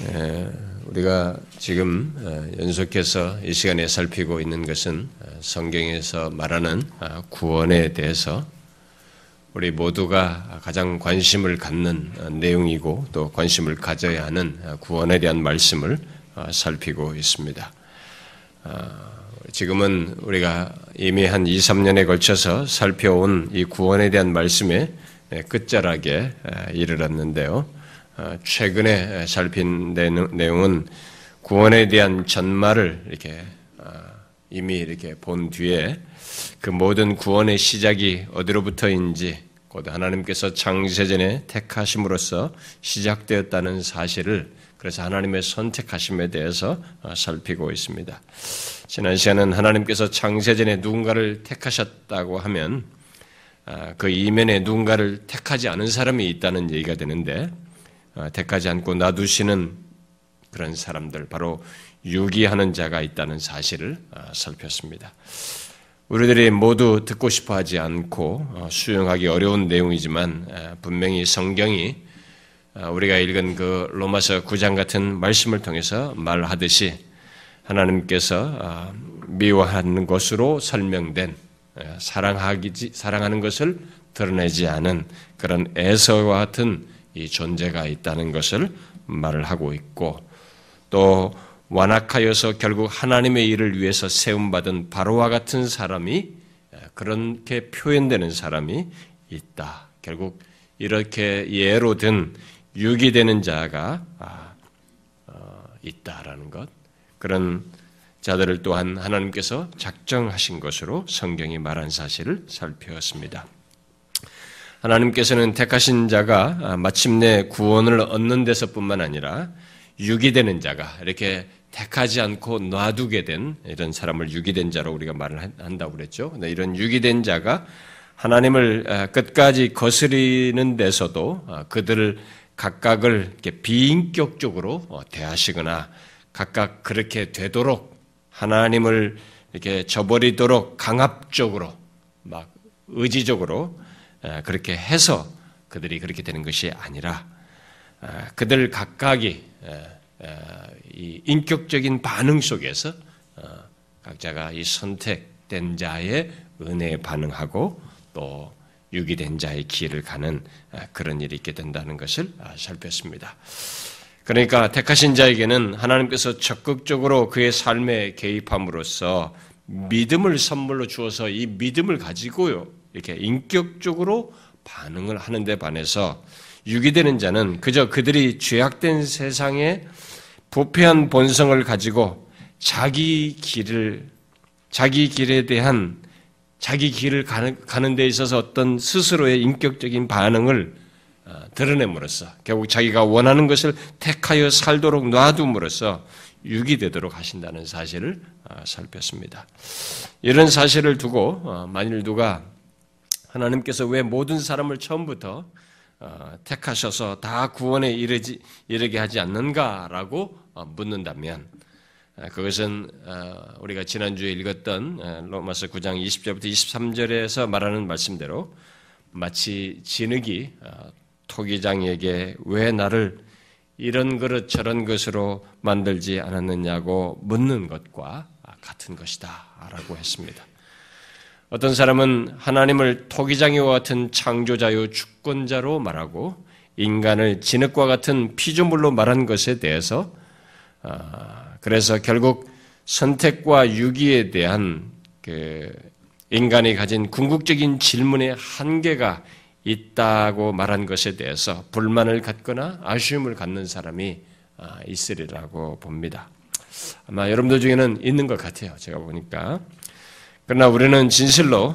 에, 우리가 지금 어, 연속해서 이 시간에 살피고 있는 것은 어, 성경에서 말하는 어, 구원에 대해서 우리 모두가 가장 관심을 갖는 어, 내용이고 또 관심을 가져야 하는 어, 구원에 대한 말씀을 어, 살피고 있습니다. 어, 지금은 우리가 이미 한 2, 3년에 걸쳐서 살펴온 이 구원에 대한 말씀의 에, 끝자락에 에, 이르렀는데요. 어, 최근에 살핀 내용은 구원에 대한 전말을 이렇게 어, 이미 이렇게 본 뒤에 그 모든 구원의 시작이 어디로부터인지 곧 하나님께서 창세전에 택하심으로써 시작되었다는 사실을 그래서 하나님의 선택하심에 대해서 어, 살피고 있습니다. 지난 시간은 하나님께서 창세전에 누군가를 택하셨다고 하면 그 이면에 누군가를 택하지 않은 사람이 있다는 얘기가 되는데 어, 택하지 않고 놔두시는 그런 사람들, 바로 유기하는 자가 있다는 사실을 어, 살폈습니다. 우리들이 모두 듣고 싶어 하지 않고 어, 수용하기 어려운 내용이지만 분명히 성경이 우리가 읽은 그 로마서 9장 같은 말씀을 통해서 말하듯이 하나님께서 미워하는 것으로 설명된 사랑하기 사랑하는 것을 드러내지 않은 그런 애서와 같은 이 존재가 있다는 것을 말을 하고 있고 또 완악하여서 결국 하나님의 일을 위해서 세움받은 바로와 같은 사람이 그렇게 표현되는 사람이 있다. 결국 이렇게 예로 든 유기 되는 자가 아, 어, 있다라는 것. 그런 자들을 또한 하나님께서 작정하신 것으로 성경이 말한 사실을 살펴봤습니다. 하나님께서는 택하신 자가 아, 마침내 구원을 얻는 데서뿐만 아니라 유기되는 자가 이렇게 택하지 않고 놔두게 된 이런 사람을 유기된 자로 우리가 말을 한다고 그랬죠. 이런 유기된 자가 하나님을 아, 끝까지 거스리는 데서도 아, 그들을 각각을 이렇게 비인격적으로 어, 대하시거나 각각 그렇게 되도록 하나님을 이렇게 저버리도록 강압적으로 막 의지적으로 그렇게 해서 그들이 그렇게 되는 것이 아니라 그들 각각이 이 인격적인 반응 속에서 어, 각자가 이 선택된 자의 은혜에 반응하고 또 유기된 자의 길을 가는 그런 일이 있게 된다는 것을 아, 살폈습니다. 그러니까 택하신 자에게는 하나님께서 적극적으로 그의 삶에 개입함으로써 믿음을 선물로 주어서 이 믿음을 가지고요 이렇게 인격적으로 반응을 하는데 반해서 유기되는 자는 그저 그들이 죄악된 세상에 부패한 본성을 가지고 자기 길을 자기 길에 대한 자기 길을 가는, 가는 데 있어서 어떤 스스로의 인격적인 반응을 어, 드러냄으로써 결국 자기가 원하는 것을 택하여 살도록 놔둠으로써 유기되도록 하신다는 사실을 어, 살폈습니다. 이런 사실을 두고 어, 만일 누가 하나님께서 왜 모든 사람을 처음부터 어, 택하셔서 다 구원에 이르지, 이르게 하지 않는가라고 어, 묻는다면 어, 그것은 우리가 지난주에 읽었던 로마서 9장 20절부터 23절에서 말하는 말씀대로 마치 진흙이 토기장에게 왜 나를 이런 그릇 저런 것으로 만들지 않았느냐고 묻는 것과 같은 것이다 라고 했습니다. 어떤 사람은 하나님을 토기장이와 같은 창조자요 주권자로 말하고 인간을 진흙과 같은 피조물로 말한 것에 대해서 아, 그래서 결국 선택과 유기에 대한 그 인간이 가진 궁극적인 질문의 한계가 있다고 말한 것에 대해서 불만을 갖거나 아쉬움을 갖는 사람이 아, 있으리라고 봅니다. 아마 여러분들 중에는 있는 것 같아요. 제가 보니까. 그러나 우리는 진실로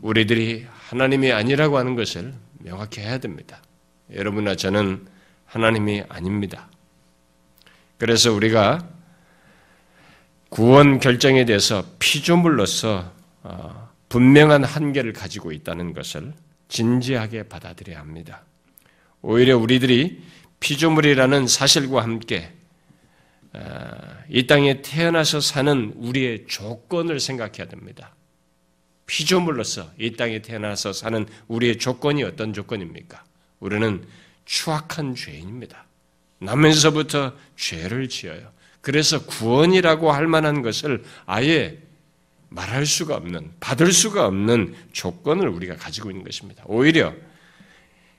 우리들이 하나님이 아니라고 하는 것을 명확히 해야 됩니다. 여러분과 저는 하나님이 아닙니다. 그래서 우리가 구원 결정에 대해서 피조물로서 어, 분명한 한계를 가지고 있다는 것을 진지하게 받아들여야 합니다. 오히려 우리들이 피조물이라는 사실과 함께 아, 이 땅에 태어나서 사는 우리의 조건을 생각해야 됩니다. 피조물로서 이 땅에 태어나서 사는 우리의 조건이 어떤 조건입니까? 우리는 추악한 죄인입니다. 나면서부터 죄를 지어요. 그래서 구원이라고 할 만한 것을 아예 말할 수가 없는, 받을 수가 없는 조건을 우리가 가지고 있는 것입니다. 오히려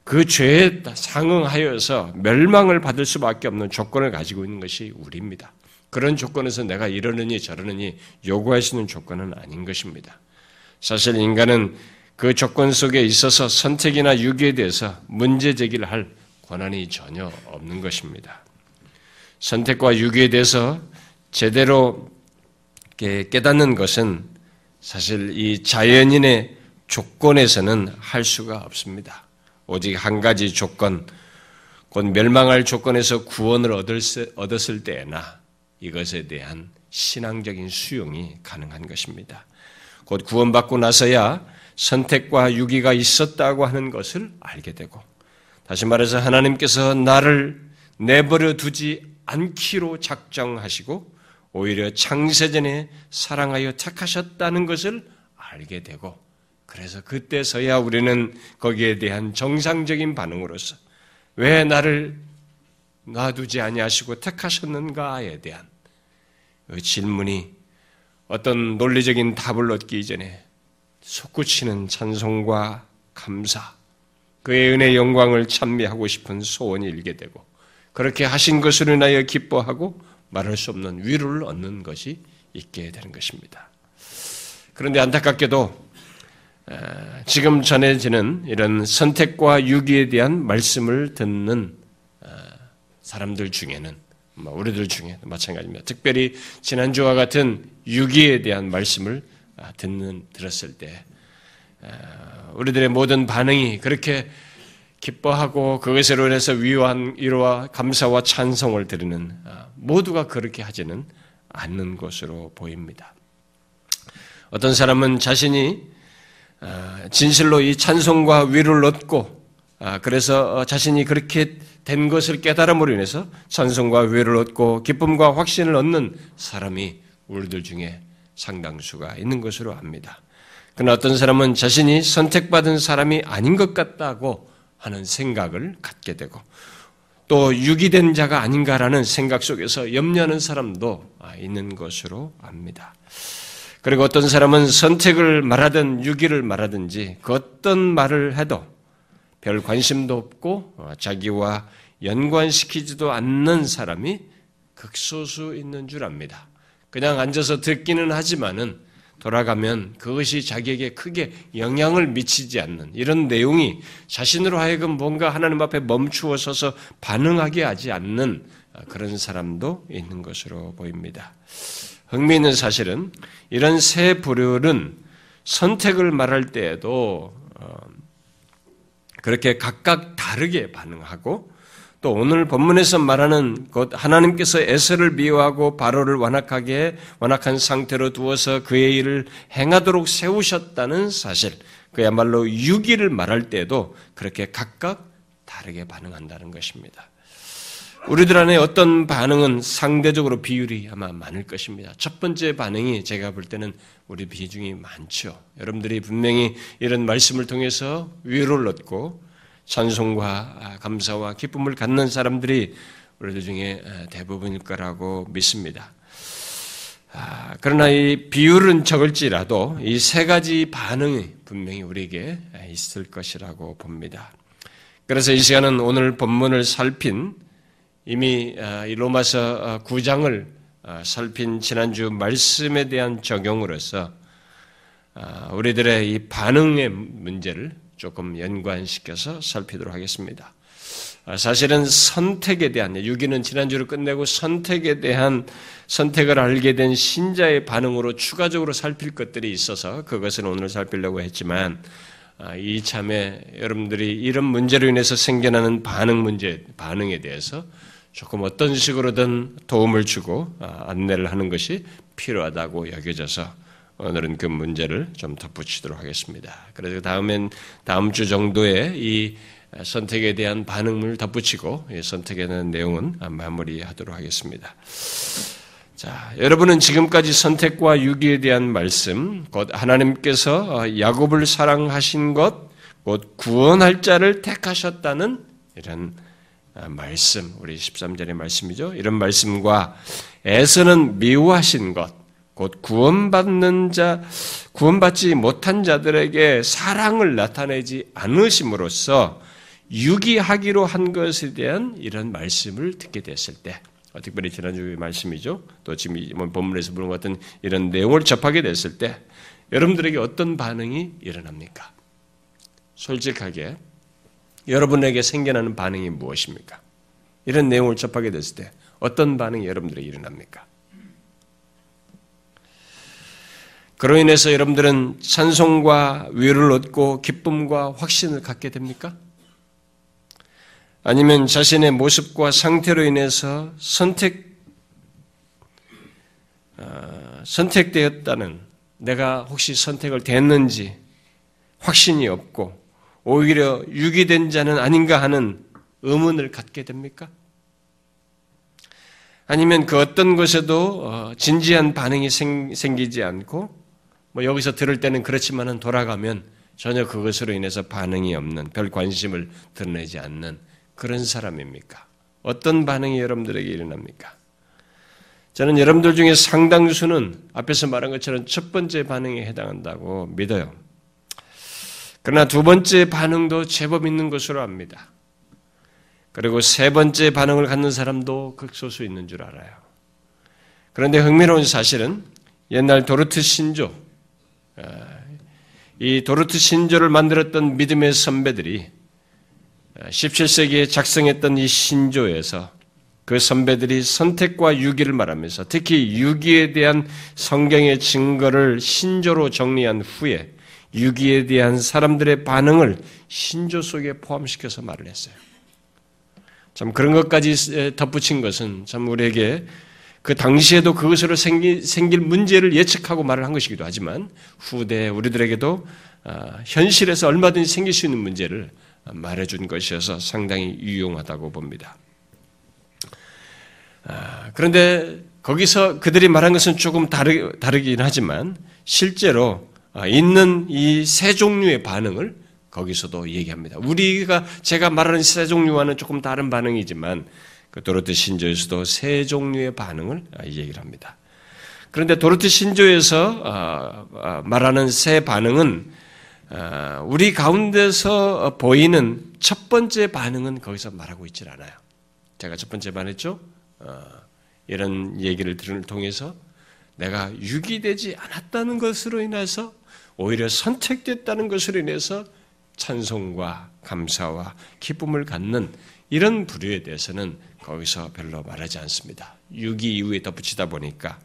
그 죄에 상응하여서 멸망을 받을 수밖에 없는 조건을 가지고 있는 것이 우리입니다. 그런 조건에서 내가 이러느니 저러느니 있는 조건은 아닌 것입니다. 사실 인간은 그 조건 속에 있어서 선택이나 유기에 대해서 문제 제기를 할 권한이 전혀 없는 것입니다. 선택과 유기에 대해서 제대로 깨닫는 것은 사실 이 자연인의 조건에서는 할 수가 없습니다. 오직 한 가지 조건, 곧 멸망할 조건에서 구원을 얻었을 때나 이것에 대한 신앙적인 수용이 가능한 것입니다. 곧 구원받고 나서야 선택과 유기가 있었다고 하는 것을 알게 되고, 다시 말해서 하나님께서 나를 내버려 두지 않기로 작정하시고, 오히려 창세전에 사랑하여 택하셨다는 것을 알게 되고, 그래서 그때서야 우리는 거기에 대한 정상적인 반응으로서 왜 나를 놔두지 아니하시고 택하셨는가에 대한 그 질문이 어떤 논리적인 답을 얻기 전에 솟구치는 찬송과 감사, 그의 은혜 영광을 찬미하고 싶은 소원이 일게 되고 그렇게 하신 것으로 인하여 기뻐하고 말할 수 없는 위로를 얻는 것이 있게 되는 것입니다. 그런데 안타깝게도 지금 전해지는 이런 선택과 유기에 대한 말씀을 듣는 사람들 중에는 뭐 우리들 중에 마찬가지입니다. 특별히 지난주와 같은 유기에 대한 말씀을 아, 듣는 들었을 때 우리들의 모든 반응이 그렇게 기뻐하고 그것으로 인해서 위안, 위로와 감사와 찬송을 드리는 아, 모두가 그렇게 하지는 않는 것으로 보입니다. 어떤 사람은 자신이 아, 진실로 이 찬송과 위를 얻고 아, 그래서 어, 자신이 그렇게 된 것을 깨달음으로 인해서 찬송과 위를 얻고 기쁨과 확신을 얻는 사람이 우리들 중에 상당수가 있는 것으로 압니다. 그러나 어떤 사람은 자신이 선택받은 사람이 아닌 것 같다고 하는 생각을 갖게 되고 또 유기된 자가 아닌가라는 생각 속에서 염려하는 사람도 아, 있는 것으로 압니다. 그리고 어떤 사람은 선택을 말하든 유기를 말하든지 그 어떤 말을 해도 별 관심도 없고 어, 자기와 연관시키지도 않는 사람이 극소수 있는 줄 압니다. 그냥 앉아서 듣기는 하지만은 돌아가면 그것이 자기에게 크게 영향을 미치지 않는 이런 내용이 자신으로 하여금 뭔가 하나님 앞에 멈추어 서서 반응하게 하지 않는 그런 사람도 있는 것으로 보입니다. 흥미있는 사실은 이런 세 부류는 선택을 말할 때에도 어, 그렇게 각각 다르게 반응하고 또 오늘 본문에서 말하는 곧 하나님께서 에서를 미워하고 바로를 완악하게 완악한 상태로 두어서 그의 일을 행하도록 세우셨다는 사실, 그야말로 유기를 말할 때도 그렇게 각각 다르게 반응한다는 것입니다. 우리들 안에 어떤 반응은 상대적으로 비율이 아마 많을 것입니다. 첫 번째 반응이 제가 볼 때는 우리 비중이 많죠. 여러분들이 분명히 이런 말씀을 통해서 위로를 얻고 찬송과 감사와 기쁨을 갖는 사람들이 우리들 중에 대부분일 거라고 믿습니다. 아, 그러나 이 비율은 적을지라도 이 세 가지 반응이 분명히 우리에게 있을 것이라고 봅니다. 그래서 이 시간은 오늘 본문을 살핀 이미 아, 로마서 9장을 아, 아, 살핀 지난주 말씀에 대한 적용으로서 우리들의 이 반응의 문제를 조금 연관시켜서 살피도록 하겠습니다. 사실은 선택에 대한 유기는 지난주를 끝내고 선택에 대한 선택을 알게 된 신자의 반응으로 추가적으로 살필 것들이 있어서 그것은 오늘 살피려고 했지만 이참에 여러분들이 이런 문제로 인해서 생겨나는 반응 문제 반응에 대해서 조금 어떤 식으로든 도움을 주고 아, 안내를 하는 것이 필요하다고 여겨져서 오늘은 그 문제를 좀 덧붙이도록 하겠습니다. 그래서 다음엔 다음 주 정도에 이 선택에 대한 반응을 덧붙이고 선택에 대한 내용은 마무리하도록 하겠습니다. 자, 여러분은 지금까지 선택과 유기에 대한 말씀, 곧 하나님께서 어, 야곱을 사랑하신 것, 곧 구원할 자를 택하셨다는 이런 말씀, 우리 13절의 말씀이죠. 이런 말씀과 애서는 미워하신 것, 곧 구원받는 자, 구원받지 못한 자들에게 사랑을 나타내지 않으심으로써 유기하기로 한 것에 대한 이런 말씀을 듣게 됐을 때, 특별히 지난주의 말씀이죠. 또 지금 본문에서 보는 것 같은 이런 내용을 접하게 됐을 때, 여러분들에게 어떤 반응이 일어납니까? 솔직하게 여러분에게 생겨나는 반응이 무엇입니까? 이런 내용을 접하게 됐을 때 어떤 반응이 여러분들에게 일어납니까? 그로 인해서 여러분들은 찬송과 위로를 얻고 기쁨과 확신을 갖게 됩니까? 아니면 자신의 모습과 상태로 인해서 선택, 어, 선택되었다는 내가 혹시 선택을 됐는지 확신이 없고 오히려 유기된 자는 아닌가 하는 의문을 갖게 됩니까? 아니면 그 어떤 것에도 어, 진지한 반응이 생, 기지 않고 뭐 여기서 들을 때는 그렇지만은 돌아가면 전혀 그것으로 인해서 반응이 없는 별 관심을 드러내지 않는 그런 사람입니까? 어떤 반응이 여러분들에게 일어납니까? 저는 여러분들 중에 상당수는 앞에서 말한 것처럼 첫 번째 반응에 해당한다고 믿어요. 그러나 두 번째 반응도 제법 있는 것으로 압니다. 그리고 세 번째 반응을 갖는 사람도 극소수 있는 줄 알아요. 그런데 흥미로운 사실은 옛날 도르트 신조, 아, 이 도르트 신조를 만들었던 믿음의 선배들이 17세기에 작성했던 이 신조에서 그 선배들이 선택과 유기를 말하면서 특히 유기에 대한 성경의 증거를 신조로 정리한 후에 유기에 대한 사람들의 반응을 신조 속에 포함시켜서 말을 했어요. 참 그런 것까지 덧붙인 것은 참 우리에게 그 당시에도 그것으로 생기, 생길 문제를 예측하고 말을 한 것이기도 하지만 후대 우리들에게도 아, 현실에서 얼마든지 생길 수 있는 문제를 말해준 것이어서 상당히 유용하다고 봅니다. 아, 그런데 거기서 그들이 말한 것은 조금 다르, 다르긴 하지만 실제로 아, 있는 이 세 종류의 반응을 거기서도 얘기합니다. 우리가 제가 말하는 세 종류와는 조금 다른 반응이지만 그 도로트 신조에서도 세 종류의 반응을 아, 얘기를 합니다. 그런데 도로트 신조에서 말하는 세 반응은 우리 가운데서 보이는 첫 번째 반응은 거기서 말하고 있질 않아요. 제가 첫 번째 말했죠. 어, 이런 얘기를 통해서 내가 유기되지 않았다는 것으로 인해서 오히려 선택됐다는 것으로 인해서 찬송과 감사와 기쁨을 갖는 이런 부류에 대해서는 거기서 별로 말하지 않습니다. 유기 이후에 덧붙이다 보니까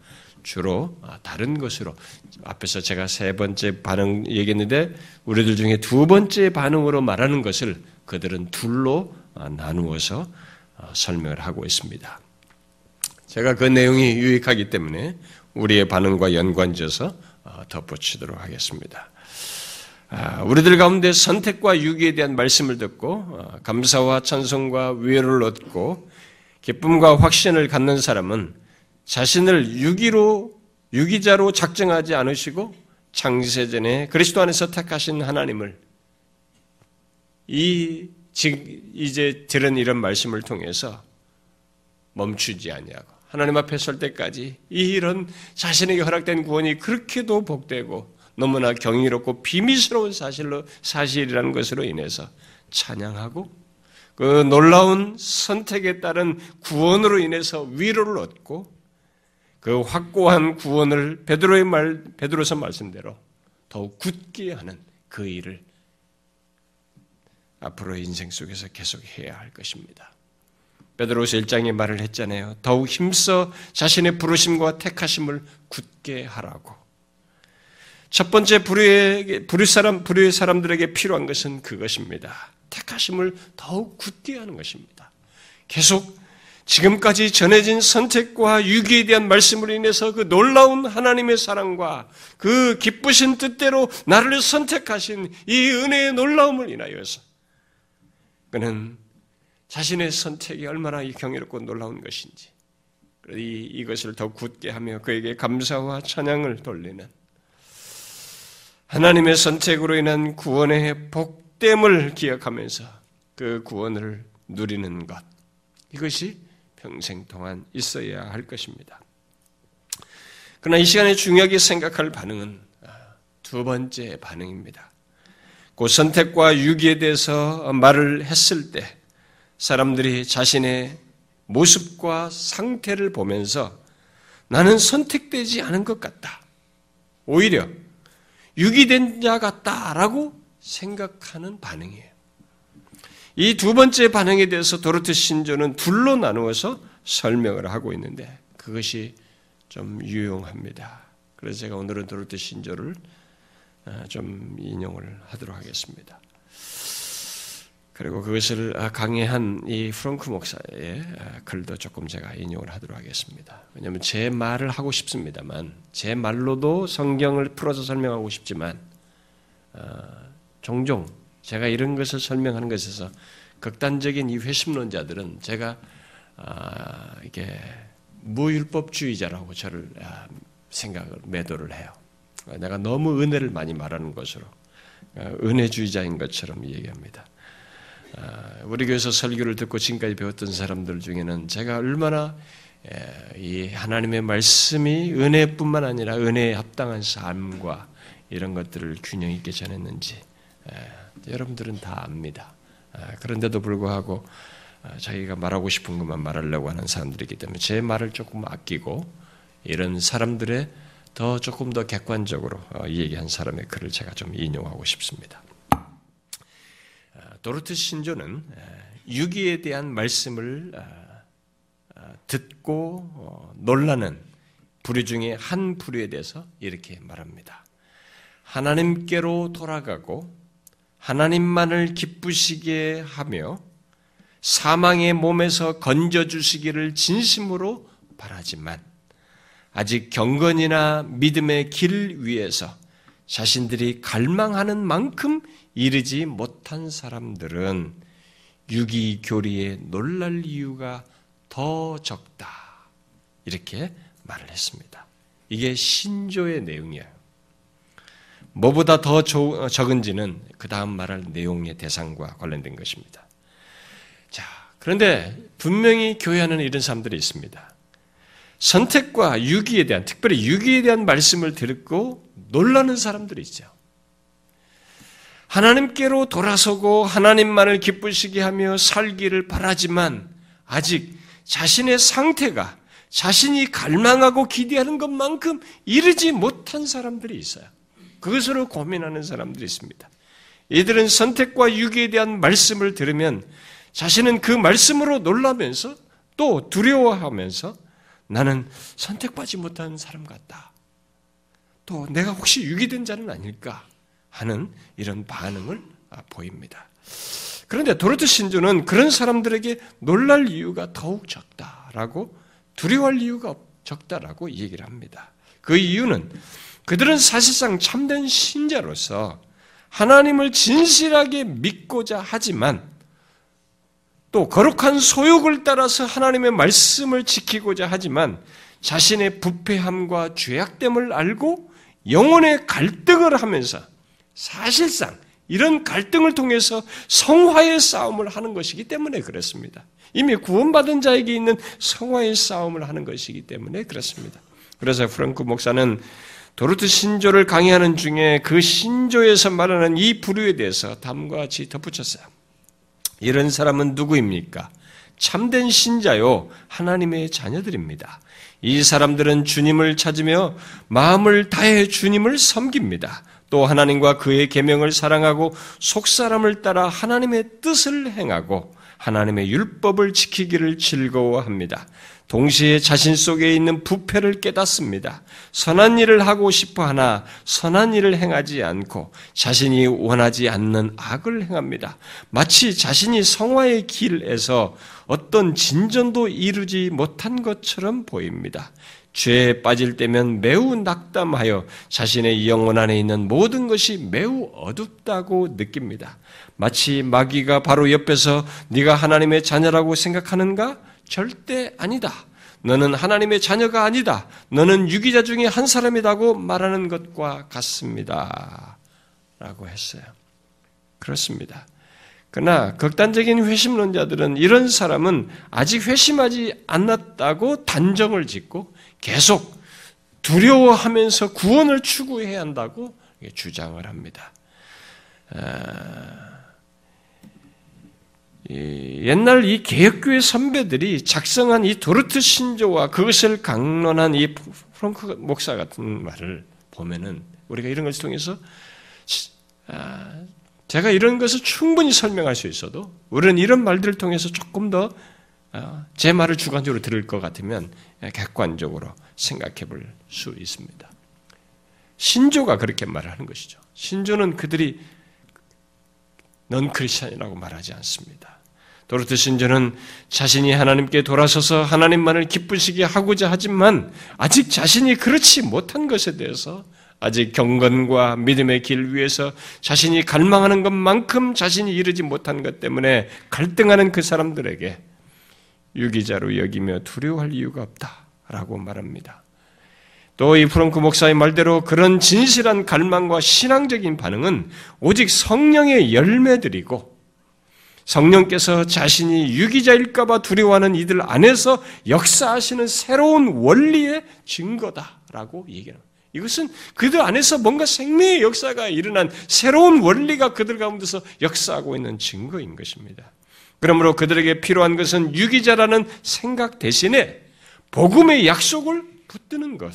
주로 아, 다른 것으로 앞에서 제가 세 번째 반응 얘기했는데 우리들 중에 두 번째 반응으로 말하는 것을 그들은 둘로 아, 나누어서 아, 설명을 하고 있습니다. 제가 그 내용이 유익하기 때문에 우리의 반응과 연관지어서 어, 덧붙이도록 하겠습니다. 우리들 가운데 선택과 유기에 대한 말씀을 듣고 어, 감사와 찬송과 위로를 얻고 기쁨과 확신을 갖는 사람은 자신을 유기로 유기자로 작정하지 않으시고 창세전에 그리스도 안에서 택하신 하나님을 이 이제 들은 이런 말씀을 통해서 멈추지 아니하고 하나님 앞에 설 때까지 이런 자신에게 허락된 구원이 그렇게도 복되고 너무나 경이롭고 비밀스러운 사실로 사실이라는 것으로 인해서 찬양하고 그 놀라운 선택에 따른 구원으로 인해서 위로를 얻고 그 확고한 구원을 베드로의 말 베드로서 말씀대로 더욱 굳게 하는 그 일을 앞으로의 인생 속에서 계속 해야 할 것입니다. 베드로서 1장에 말을 했잖아요. 더욱 힘써 자신의 부르심과 택하심을 굳게 하라고. 첫 번째 불의의, 불의 사람, 불의 사람들에게 필요한 것은 그것입니다. 택하심을 더욱 굳게 하는 것입니다. 계속 지금까지 전해진 선택과 유기에 대한 말씀으로 인해서 그 놀라운 하나님의 사랑과 그 기쁘신 뜻대로 나를 선택하신 이 은혜의 놀라움을 인하여서 그는 자신의 선택이 얼마나 경이롭고 놀라운 것인지 이, 이것을 더 굳게 하며 그에게 감사와 찬양을 돌리는 하나님의 선택으로 인한 구원의 복됨을 기억하면서 그 구원을 누리는 것 이것이 평생 동안 있어야 할 것입니다. 그러나 이 시간에 중요하게 생각할 반응은 아, 두 번째 반응입니다. 그 선택과 유기에 대해서 말을 했을 때 사람들이 자신의 모습과 상태를 보면서 나는 선택되지 않은 것 같다. 오히려 유기된 자 같다라고 생각하는 반응이에요. 이 두 번째 반응에 대해서 도르트 신조는 둘로 나누어서 설명을 하고 있는데 그것이 좀 유용합니다. 그래서 제가 오늘은 도르트 신조를 아, 좀 인용을 하도록 하겠습니다. 그리고 그것을 아, 강의한 이 프랑크 목사의 아, 글도 조금 제가 인용을 하도록 하겠습니다. 왜냐하면 제 말을 하고 싶습니다만 제 말로도 성경을 풀어서 설명하고 싶지만 종종 제가 이런 것을 설명하는 것에서 극단적인 이 회심론자들은 제가 이게 무율법주의자라고 저를 생각을 매도를 해요. 내가 너무 은혜를 많이 말하는 것으로 어, 은혜주의자인 것처럼 얘기합니다. 어, 우리 교회에서 설교를 듣고 지금까지 배웠던 사람들 중에는 제가 얼마나 이 하나님의 말씀이 은혜뿐만 아니라 은혜에 합당한 삶과 이런 것들을 균형 있게 전했는지 여러분들은 다 압니다. 그런데도 불구하고 어, 자기가 말하고 싶은 것만 말하려고 하는 사람들이기 때문에 제 말을 조금 아끼고 이런 사람들의 더 조금 더 객관적으로 어, 얘기한 사람의 글을 제가 좀 인용하고 싶습니다. 어, 도르트 신조는 유기에 대한 말씀을 어, 듣고 놀라는 부류 중에 한 부류에 대해서 이렇게 말합니다. 하나님께로 돌아가고 하나님만을 기쁘시게 하며 사망의 몸에서 건져 주시기를 진심으로 바라지만 아직 경건이나 믿음의 길 위에서 자신들이 갈망하는 만큼 이르지 못한 사람들은 유기 교리에 놀랄 이유가 더 적다. 이렇게 말을 했습니다. 이게 신조의 내용이에요. 뭐보다 더 적은지는 그 다음 말할 내용의 대상과 관련된 것입니다. 자, 그런데 분명히 교회하는 이런 사람들이 있습니다. 선택과 유기에 대한, 특별히 유기에 대한 말씀을 듣고 놀라는 사람들이 있죠. 하나님께로 돌아서고 하나님만을 기쁘시게 하며 살기를 바라지만 아직 자신의 상태가 자신이 갈망하고 기대하는 것만큼 이르지 못한 사람들이 있어요. 그것으로 고민하는 사람들이 있습니다. 이들은 선택과 유기에 대한 말씀을 들으면 자신은 그 말씀으로 놀라면서 또 두려워하면서 나는 선택받지 못한 사람 같다. 또 내가 혹시 유기된 자는 아닐까 하는 이런 반응을 아, 보입니다. 그런데 도르트 신조는 그런 사람들에게 놀랄 이유가 더욱 적다라고 두려워할 이유가 적다라고 얘기를 합니다. 그 이유는 그들은 사실상 참된 신자로서 하나님을 진실하게 믿고자 하지만 또 거룩한 소욕을 따라서 하나님의 말씀을 지키고자 하지만 자신의 부패함과 죄악됨을 알고 영혼의 갈등을 하면서 사실상 이런 갈등을 통해서 성화의 싸움을 하는 것이기 때문에 그렇습니다. 이미 구원받은 자에게 있는 성화의 싸움을 하는 것이기 때문에 그렇습니다. 그래서 프랑크 목사는 도르트 신조를 강의하는 중에 그 신조에서 말하는 이 부류에 대해서 다음과 같이 덧붙였어요. 이런 사람은 누구입니까? 참된 신자요, 하나님의 자녀들입니다. 이 사람들은 주님을 찾으며 마음을 다해 주님을 섬깁니다. 또 하나님과 그의 계명을 사랑하고 속사람을 따라 하나님의 뜻을 행하고 하나님의 율법을 지키기를 즐거워합니다. 동시에 자신 속에 있는 부패를 깨닫습니다. 선한 일을 하고 싶어 하나 선한 일을 행하지 않고 자신이 원하지 않는 악을 행합니다. 마치 자신이 성화의 길에서 어떤 진전도 이루지 못한 것처럼 보입니다. 죄에 빠질 때면 매우 낙담하여 자신의 영혼 안에 있는 모든 것이 매우 어둡다고 느낍니다. 마치 마귀가 바로 옆에서 네가 하나님의 자녀라고 생각하는가? 절대 아니다. 너는 하나님의 자녀가 아니다. 너는 유기자 중에 한 사람이라고 말하는 것과 같습니다. 라고 했어요. 그렇습니다. 그러나 극단적인 회심론자들은 이런 사람은 아직 회심하지 않았다고 단정을 짓고 계속 두려워하면서 구원을 추구해야 한다고 주장을 합니다. 아, 옛날 이 개혁교회 선배들이 작성한 이 도르트 신조와 그것을 강론한 이 프랑크 목사 같은 말을 보면은 우리가 이런 것을 통해서 아, 제가 이런 것을 충분히 설명할 수 있어도 우리는 이런 말들을 통해서 조금 더제 아, 말을 주관적으로 들을 것 같으면 객관적으로 생각해 볼 수 있습니다. 신조가 그렇게 말하는 것이죠. 신조는 그들이 넌 크리스천이라고 말하지 않습니다. 도르트 신조는 자신이 하나님께 돌아서서 하나님만을 기쁘시게 하고자 하지만 아직 자신이 그렇지 못한 것에 대해서 아직 경건과 믿음의 길 위에서 자신이 갈망하는 것만큼 자신이 이르지 못한 것 때문에 갈등하는 그 사람들에게 유기자로 여기며 두려워할 이유가 없다라고 말합니다. 또 이 프랑크 목사의 말대로 그런 진실한 갈망과 신앙적인 반응은 오직 성령의 열매들이고 성령께서 자신이 유기자일까봐 두려워하는 이들 안에서 역사하시는 새로운 원리의 증거다라고 얘기합니다. 이것은 그들 안에서 뭔가 생명의 역사가 일어난 새로운 원리가 그들 가운데서 역사하고 있는 증거인 것입니다. 그러므로 그들에게 필요한 것은 유기자라는 생각 대신에 복음의 약속을 붙드는 것.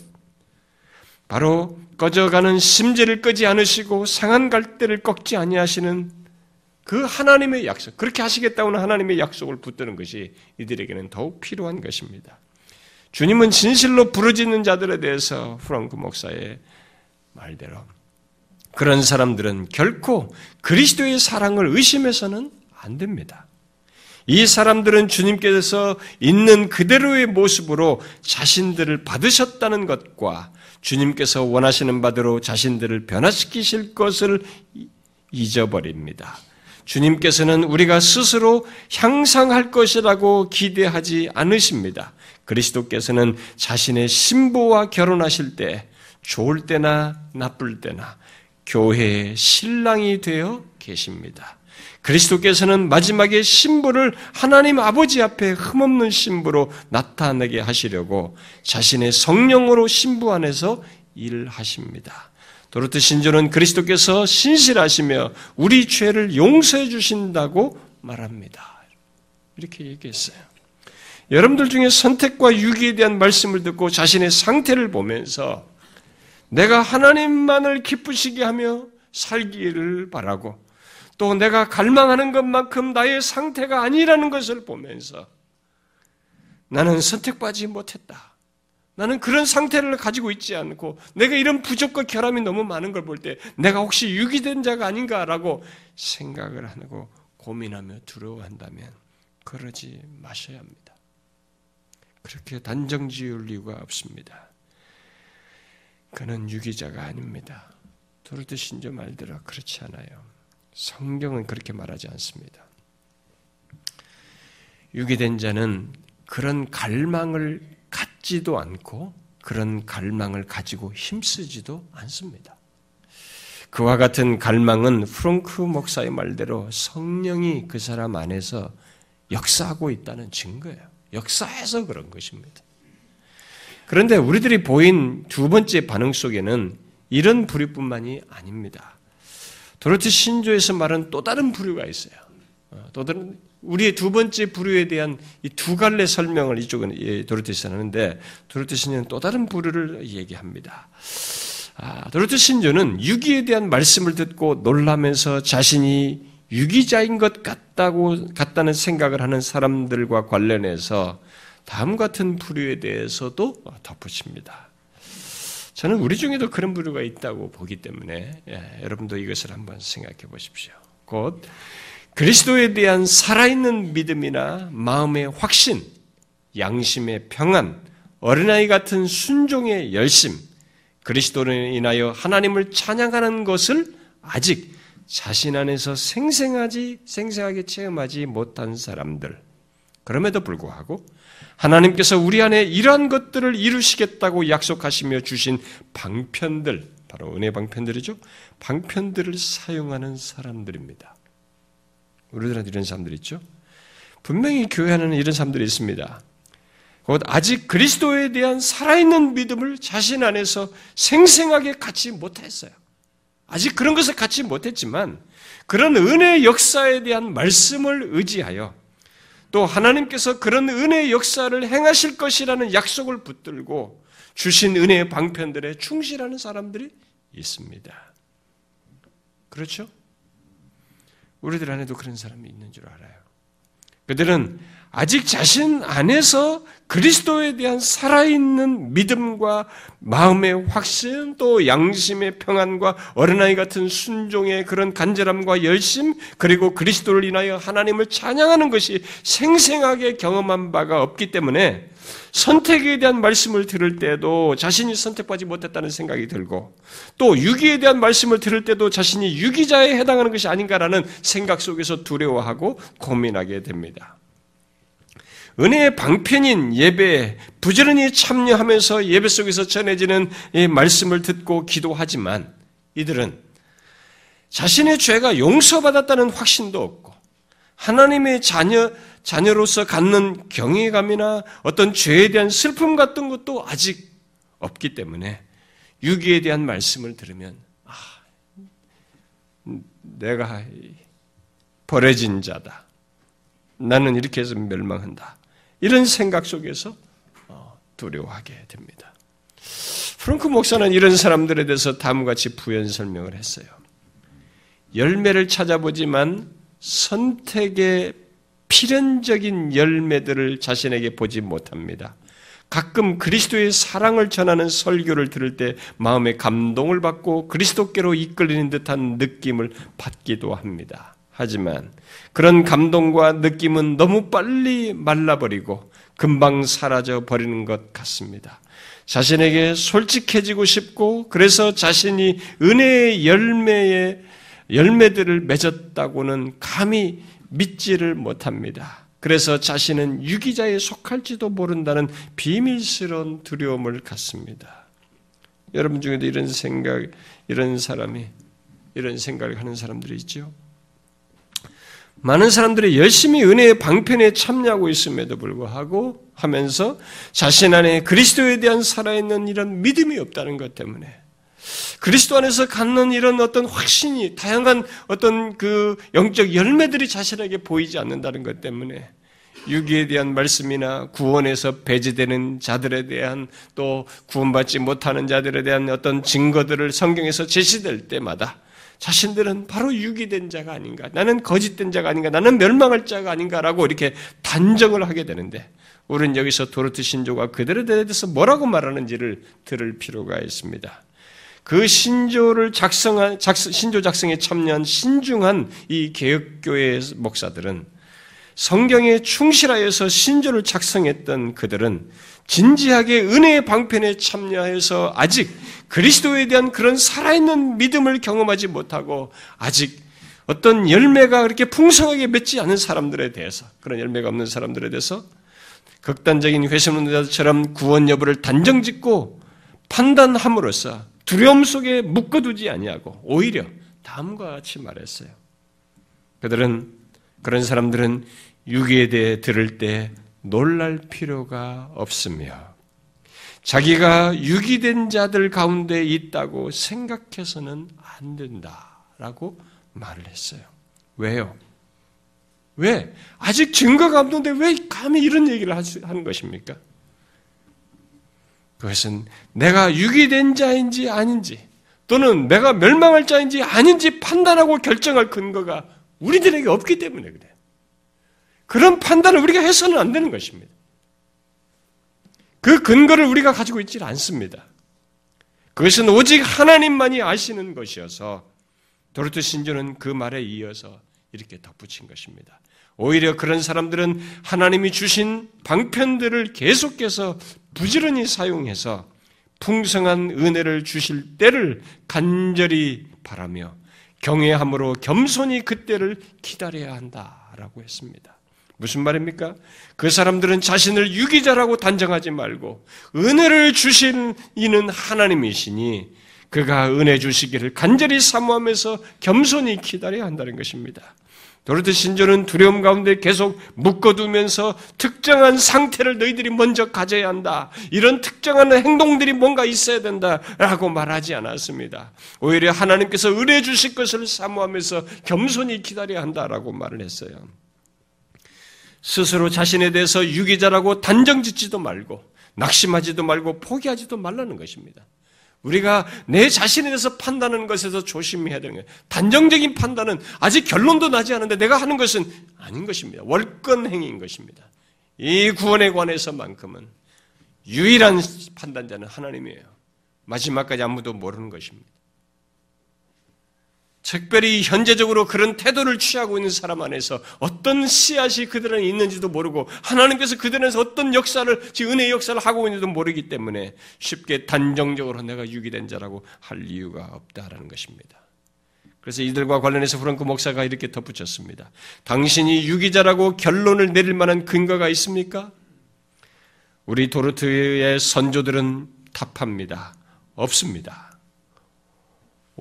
바로 꺼져가는 심지를 끄지 않으시고 상한 갈대를 꺾지 아니하시는 그 하나님의 약속, 그렇게 하시겠다고는 하나님의 약속을 붙드는 것이 이들에게는 더욱 필요한 것입니다. 주님은 진실로 부르짖는 자들에 대해서 프랑크 목사의 말대로 그런 사람들은 결코 그리스도의 사랑을 의심해서는 안 됩니다. 이 사람들은 주님께서 있는 그대로의 모습으로 자신들을 받으셨다는 것과 주님께서 원하시는 바대로 자신들을 변화시키실 것을 잊어버립니다. 주님께서는 우리가 스스로 향상할 것이라고 기대하지 않으십니다. 그리스도께서는 자신의 신부와 결혼하실 때 좋을 때나 나쁠 때나 교회의 신랑이 되어 계십니다. 그리스도께서는 마지막에 신부를 하나님 아버지 앞에 흠없는 신부로 나타내게 하시려고 자신의 성령으로 신부 안에서 일하십니다. 도르트 신조는 그리스도께서 신실하시며 우리 죄를 용서해 주신다고 말합니다. 이렇게 얘기했어요. 여러분들 중에 선택과 유기에 대한 말씀을 듣고 자신의 상태를 보면서 내가 하나님만을 기쁘시게 하며 살기를 바라고 또 내가 갈망하는 것만큼 나의 상태가 아니라는 것을 보면서 나는 선택받지 못했다. 나는 그런 상태를 가지고 있지 않고 내가 이런 부족과 결함이 너무 많은 걸 볼 때 내가 혹시 유기된 자가 아닌가라고 생각을 하고 고민하며 두려워한다면 그러지 마셔야 합니다. 그렇게 단정 지을 이유가 없습니다. 그는 유기자가 아닙니다. 도르트 신조 말대로 그렇지 않아요. 성경은 그렇게 말하지 않습니다. 유기된 자는 그런 갈망을 갖지도 않고 그런 갈망을 가지고 힘쓰지도 않습니다. 그와 같은 갈망은 프랑크 목사의 말대로 성령이 그 사람 안에서 역사하고 있다는 증거예요. 역사해서 그런 것입니다. 그런데 우리들이 보인 두 번째 반응 속에는 이런 부류뿐만이 아닙니다. 도로트 신조에서 말한 또 다른 부류가 있어요. 어, 또 다른 우리의 두 번째 부류에 대한 이 두 갈래 설명을 이쪽은 예, 도르트에서 하는데 도르트 신조는 또 다른 부류를 얘기합니다. 아, 도르트 신조는 유기에 대한 말씀을 듣고 놀라면서 자신이 유기자인 것 같다고 같다는 생각을 하는 사람들과 관련해서 다음 같은 부류에 대해서도 덧붙입니다. 저는 우리 중에도 그런 부류가 있다고 보기 때문에 예, 여러분도 이것을 한번 생각해 보십시오. 곧 그리스도에 대한 살아있는 믿음이나 마음의 확신, 양심의 평안, 어린아이 같은 순종의 열심, 그리스도를 인하여 하나님을 찬양하는 것을 아직 자신 안에서 생생하지 생생하게 체험하지 못한 사람들. 그럼에도 불구하고 하나님께서 우리 안에 이러한 것들을 이루시겠다고 약속하시며 주신 방편들, 바로 은혜 방편들이죠. 방편들을 사용하는 사람들입니다. 우리들한테 이런 사람들 있죠. 분명히 교회 안에는 이런 사람들이 있습니다. 곧 아직 그리스도에 대한 살아있는 믿음을 자신 안에서 생생하게 갖지 못했어요. 아직 그런 것을 갖지 못했지만 그런 은혜의 역사에 대한 말씀을 의지하여 또 하나님께서 그런 은혜의 역사를 행하실 것이라는 약속을 붙들고 주신 은혜의 방편들에 충실하는 사람들이 있습니다. 그렇죠? 우리들 안에도 그런 사람이 있는 줄 알아요. 그들은 아직 자신 안에서 그리스도에 대한 살아있는 믿음과 마음의 확신 또 양심의 평안과 어린아이 같은 순종의 그런 간절함과 열심 그리고 그리스도를 인하여 하나님을 찬양하는 것이 생생하게 경험한 바가 없기 때문에 선택에 대한 말씀을 들을 때도 자신이 선택받지 못했다는 생각이 들고 또 유기에 대한 말씀을 들을 때도 자신이 유기자에 해당하는 것이 아닌가라는 생각 속에서 두려워하고 고민하게 됩니다. 은혜의 방편인 예배에 부지런히 참여하면서 예배 속에서 전해지는 말씀을 듣고 기도하지만 이들은 자신의 죄가 용서받았다는 확신도 없고 하나님의 자녀, 자녀로서 갖는 경외감이나 어떤 죄에 대한 슬픔 같은 것도 아직 없기 때문에 유기에 대한 말씀을 들으면 아, 내가 버려진 자다. 나는 이렇게 해서 멸망한다. 이런 생각 속에서 어, 두려워하게 됩니다. 프랑크 목사는 이런 사람들에 대해서 다음과 같이 부연 설명을 했어요. 열매를 찾아보지만 선택의 필연적인 열매들을 자신에게 보지 못합니다. 가끔 그리스도의 사랑을 전하는 설교를 들을 때 마음의 감동을 받고 그리스도께로 이끌리는 듯한 느낌을 받기도 합니다. 하지만 그런 감동과 느낌은 너무 빨리 말라버리고 금방 사라져 버리는 것 같습니다. 자신에게 솔직해지고 싶고 그래서 자신이 은혜의 열매의 열매들을 맺었다고는 감히 믿지를 못합니다. 그래서 자신은 유기자에 속할지도 모른다는 비밀스러운 두려움을 갖습니다. 여러분 중에도 이런 생각, 이런 사람이, 이런 생각을 하는 사람들이 있죠? 많은 사람들이 열심히 은혜의 방편에 참여하고 있음에도 불구하고 하면서 자신 안에 그리스도에 대한 살아있는 이런 믿음이 없다는 것 때문에 그리스도 안에서 갖는 이런 어떤 확신이 다양한 어떤 그 영적 열매들이 자신에게 보이지 않는다는 것 때문에 유기에 대한 말씀이나 구원에서 배제되는 자들에 대한 또 구원받지 못하는 자들에 대한 어떤 증거들을 성경에서 제시될 때마다 자신들은 바로 유기된 자가 아닌가, 나는 거짓된 자가 아닌가, 나는 멸망할 자가 아닌가라고 이렇게 단정을 하게 되는데, 우리는 여기서 도르트 신조가 그들에 대해서 뭐라고 말하는지를 들을 필요가 있습니다. 그 신조를 작성한, 작성, 신조 작성에 참여한 신중한 이 개혁교회 목사들은 성경에 충실하여서 신조를 작성했던 그들은 진지하게 은혜의 방편에 참여해서 아직 그리스도에 대한 그런 살아있는 믿음을 경험하지 못하고 아직 어떤 열매가 그렇게 풍성하게 맺지 않은 사람들에 대해서 그런 열매가 없는 사람들에 대해서 극단적인 회심론자처럼 구원 여부를 단정짓고 판단함으로써 두려움 속에 묶어두지 아니하고 오히려 다음과 같이 말했어요. 그들은 그런 사람들은 유기에 대해 들을 때 놀랄 필요가 없으며 자기가 유기된 자들 가운데 있다고 생각해서는 안 된다라고 말을 했어요. 왜요? 왜? 아직 증거가 없는데 왜 감히 이런 얘기를 하는 것입니까? 그것은 내가 유기된 자인지 아닌지 또는 내가 멸망할 자인지 아닌지 판단하고 결정할 근거가 우리들에게 없기 때문에 그래. 그런 판단을 우리가 해서는 안 되는 것입니다. 그 근거를 우리가 가지고 있지 않습니다. 그것은 오직 하나님만이 아시는 것이어서 도르트 신조는 그 말에 이어서 이렇게 덧붙인 것입니다. 오히려 그런 사람들은 하나님이 주신 방편들을 계속해서 부지런히 사용해서 풍성한 은혜를 주실 때를 간절히 바라며 경외함으로 겸손히 그때를 기다려야 한다라고 했습니다. 무슨 말입니까? 그 사람들은 자신을 유기자라고 단정하지 말고 은혜를 주신 이는 하나님이시니 그가 은혜 주시기를 간절히 사모하면서 겸손히 기다려야 한다는 것입니다. 도르트 신조는 두려움 가운데 계속 묶어두면서 특정한 상태를 너희들이 먼저 가져야 한다. 이런 특정한 행동들이 뭔가 있어야 된다 라고 말하지 않았습니다. 오히려 하나님께서 의뢰 주실 것을 사모하면서 겸손히 기다려야 한다라고 말을 했어요. 스스로 자신에 대해서 유기자라고 단정 짓지도 말고 낙심하지도 말고 포기하지도 말라는 것입니다. 우리가 내 자신에 대해서 판단하는 것에서 조심해야 되는 거예요. 단정적인 판단은 아직 결론도 나지 않은데 내가 하는 것은 아닌 것입니다. 월권 행위인 것입니다. 이 구원에 관해서만큼은 유일한 판단자는 하나님이에요. 마지막까지 아무도 모르는 것입니다. 특별히 현재적으로 그런 태도를 취하고 있는 사람 안에서 어떤 씨앗이 그들 안에 있는지도 모르고 하나님께서 그들에서 어떤 역사를, 즉 은혜의 역사를 하고 있는지도 모르기 때문에 쉽게 단정적으로 내가 유기된 자라고 할 이유가 없다라는 것입니다. 그래서 이들과 관련해서 프랑크 목사가 이렇게 덧붙였습니다. 당신이 유기자라고 결론을 내릴 만한 근거가 있습니까? 우리 도르트의 선조들은 답합니다. 없습니다.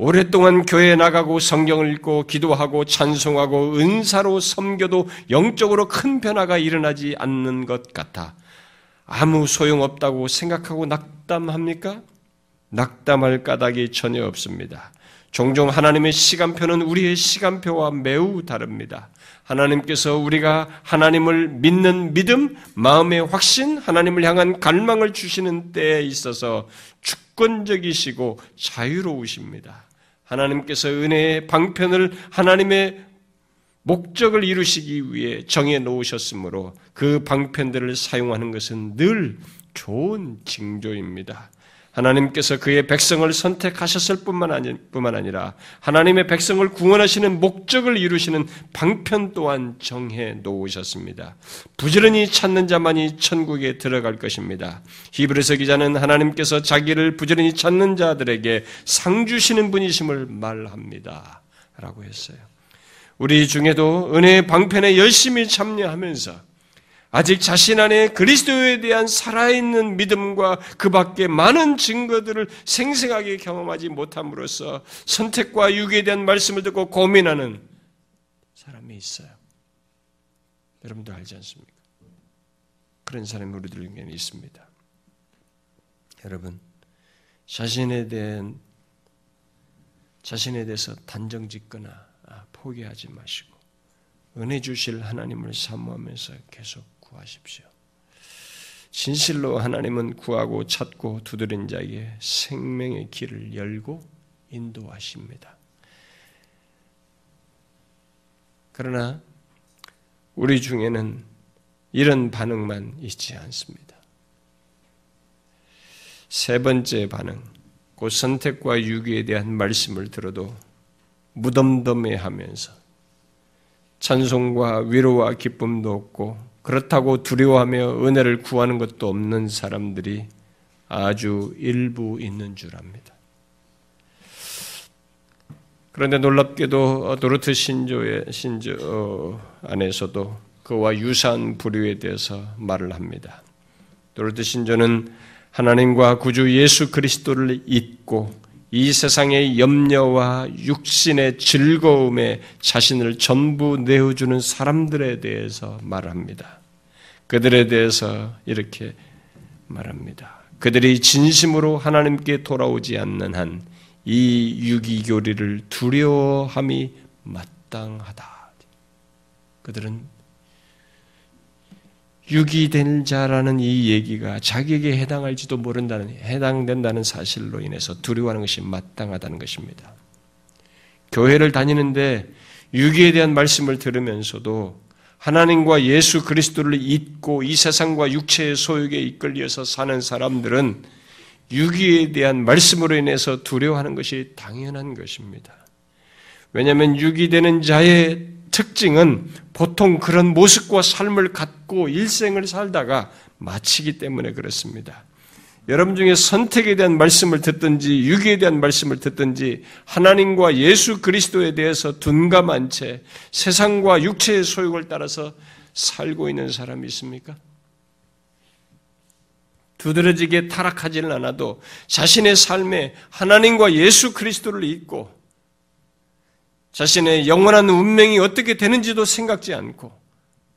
오랫동안 교회에 나가고 성경을 읽고 기도하고 찬송하고 은사로 섬겨도 영적으로 큰 변화가 일어나지 않는 것 같아 아무 소용없다고 생각하고 낙담합니까? 낙담할 까닭이 전혀 없습니다. 종종 하나님의 시간표는 우리의 시간표와 매우 다릅니다. 하나님께서 우리가 하나님을 믿는 믿음, 마음의 확신, 하나님을 향한 갈망을 주시는 때에 있어서 주권적이시고 자유로우십니다. 하나님께서 은혜의 방편을 하나님의 목적을 이루시기 위해 정해 놓으셨으므로 그 방편들을 사용하는 것은 늘 좋은 징조입니다. 하나님께서 그의 백성을 선택하셨을 뿐만, 아니, 뿐만 아니라 하나님의 백성을 구원하시는 목적을 이루시는 방편 또한 정해 놓으셨습니다. 부지런히 찾는 자만이 천국에 들어갈 것입니다. 히브리서 기자는 하나님께서 자기를 부지런히 찾는 자들에게 상 주시는 분이심을 말합니다. 라고 했어요. 우리 중에도 은혜의 방편에 열심히 참여하면서 아직 자신 안에 그리스도에 대한 살아있는 믿음과 그 밖에 많은 증거들을 생생하게 경험하지 못함으로써 선택과 유기에 대한 말씀을 듣고 고민하는 사람이 있어요. 여러분도 알지 않습니까? 그런 사람이 우리들 중에 있습니다. 여러분, 자신에 대한 자신에 대해서 단정 짓거나 아, 포기하지 마시고 은혜 주실 하나님을 사모하면서 계속 구하십시오. 진실로 하나님은 구하고 찾고 두드린 자에게 생명의 길을 열고 인도하십니다. 그러나 우리 중에는 이런 반응만 있지 않습니다. 세 번째 반응, 그 선택과 유기에 대한 말씀을 들어도 무덤덤해 하면서 찬송과 위로와 기쁨도 없고 그렇다고 두려워하며 은혜를 구하는 것도 없는 사람들이 아주 일부 있는 줄 압니다. 그런데 놀랍게도 도르트 신조의 신조 어, 안에서도 그와 유사한 부류에 대해서 말을 합니다. 도르트 신조는 하나님과 구주 예수 그리스도를 잊고 이 세상의 염려와 육신의 즐거움에 자신을 전부 내어주는 사람들에 대해서 말합니다. 그들에 대해서 이렇게 말합니다. 그들이 진심으로 하나님께 돌아오지 않는 한 이 유기교리를 두려워함이 마땅하다. 그들은 유기된 자라는 이 얘기가 자기에게 해당할지도 모른다는 해당된다는 사실로 인해서 두려워하는 것이 마땅하다는 것입니다. 교회를 다니는데 유기에 대한 말씀을 들으면서도 하나님과 예수 그리스도를 잊고 이 세상과 육체의 소욕에 이끌려서 사는 사람들은 유기에 대한 말씀으로 인해서 두려워하는 것이 당연한 것입니다. 왜냐하면 유기되는 자의 특징은 보통 그런 모습과 삶을 갖고 일생을 살다가 마치기 때문에 그렇습니다. 여러분 중에 선택에 대한 말씀을 듣든지 유기에 대한 말씀을 듣든지 하나님과 예수 그리스도에 대해서 둔감한 채 세상과 육체의 소욕을 따라서 살고 있는 사람이 있습니까? 두드러지게 타락하지는 않아도 자신의 삶에 하나님과 예수 그리스도를 잊고 자신의 영원한 운명이 어떻게 되는지도 생각지 않고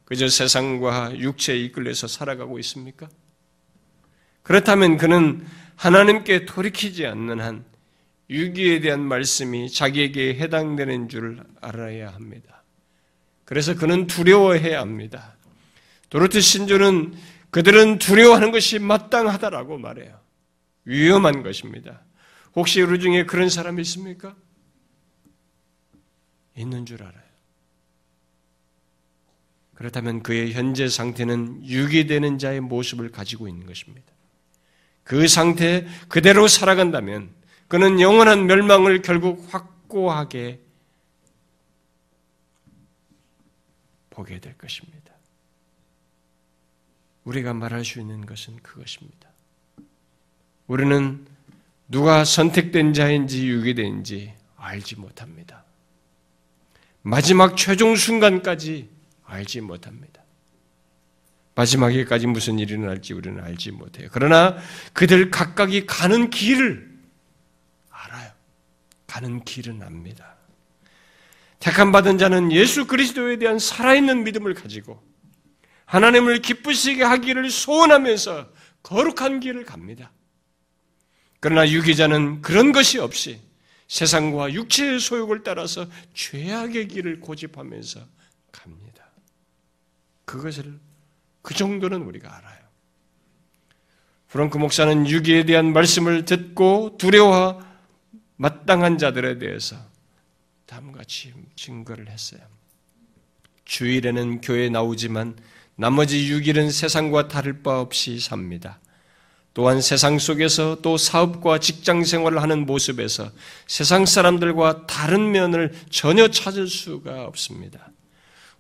그저 세상과 육체에 이끌려서 살아가고 있습니까? 그렇다면 그는 하나님께 돌이키지 않는 한 유기에 대한 말씀이 자기에게 해당되는 줄 알아야 합니다. 그래서 그는 두려워해야 합니다. 도로트 신조는 그들은 두려워하는 것이 마땅하다라고 말해요. 위험한 것입니다. 혹시 우리 중에 그런 사람이 있습니까? 있는 줄 알아요. 그렇다면 그의 현재 상태는 유기되는 자의 모습을 가지고 있는 것입니다. 그 상태 그대로 살아간다면 그는 영원한 멸망을 결국 확고하게 보게 될 것입니다. 우리가 말할 수 있는 것은 그것입니다. 우리는 누가 선택된 자인지 유기된지 알지 못합니다. 마지막 최종 순간까지 알지 못합니다. 마지막에까지 무슨 일이 일어날지 우리는 알지 못해요. 그러나 그들 각각이 가는 길을 알아요. 가는 길은 압니다. 택함 받은 자는 예수 그리스도에 대한 살아있는 믿음을 가지고 하나님을 기쁘시게 하기를 소원하면서 거룩한 길을 갑니다. 그러나 유기자는 그런 것이 없이 세상과 육체의 소욕을 따라서 죄악의 길을 고집하면서 갑니다. 그것을 그 정도는 우리가 알아요. 프랑크 목사는 유기에 대한 말씀을 듣고 두려워 마땅한 자들에 대해서 다음같이 증거를 했어요. 주일에는 교회에 나오지만 나머지 6일은 세상과 다를 바 없이 삽니다. 또한 세상 속에서 또 사업과 직장 생활을 하는 모습에서 세상 사람들과 다른 면을 전혀 찾을 수가 없습니다.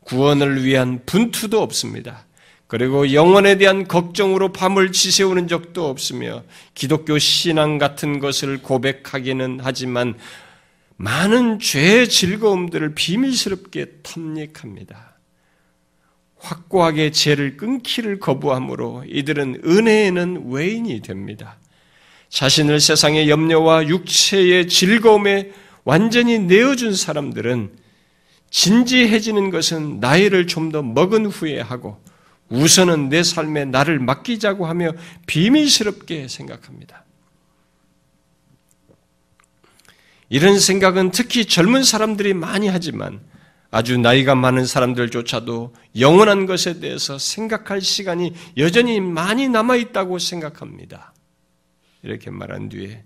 구원을 위한 분투도 없습니다. 그리고 영혼에 대한 걱정으로 밤을 지새우는 적도 없으며 기독교 신앙 같은 것을 고백하기는 하지만 많은 죄의 즐거움들을 비밀스럽게 탐닉합니다. 확고하게 죄를 끊기를 거부함으로 이들은 은혜에는 외인이 됩니다. 자신을 세상의 염려와 육체의 즐거움에 완전히 내어준 사람들은 진지해지는 것은 나이를 좀 더 먹은 후에 하고 우선은 내 삶에 나를 맡기자고 하며 비밀스럽게 생각합니다. 이런 생각은 특히 젊은 사람들이 많이 하지만 아주 나이가 많은 사람들조차도 영원한 것에 대해서 생각할 시간이 여전히 많이 남아있다고 생각합니다. 이렇게 말한 뒤에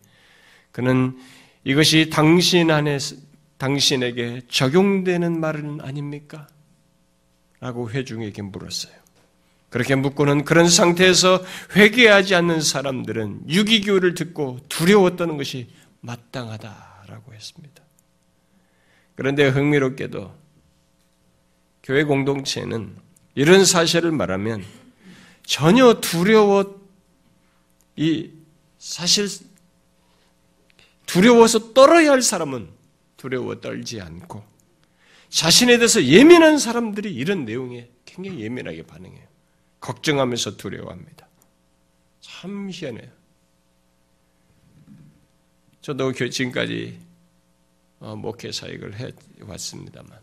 그는 이것이 당신 안에, 당신에게 적용되는 말은 아닙니까? 라고 회중에게 물었어요. 그렇게 묻고는 그런 상태에서 회개하지 않는 사람들은 유기교를 듣고 두려웠다는 것이 마땅하다라고 했습니다. 그런데 흥미롭게도 교회 공동체는 이런 사실을 말하면 전혀 두려워 이 사실 두려워서 떨어야 할 사람은 두려워 떨지 않고 자신에 대해서 예민한 사람들이 이런 내용에 굉장히 예민하게 반응해요. 걱정하면서 두려워합니다. 참 희한해요. 저도 지금까지 어, 목회 사역을 해 왔습니다만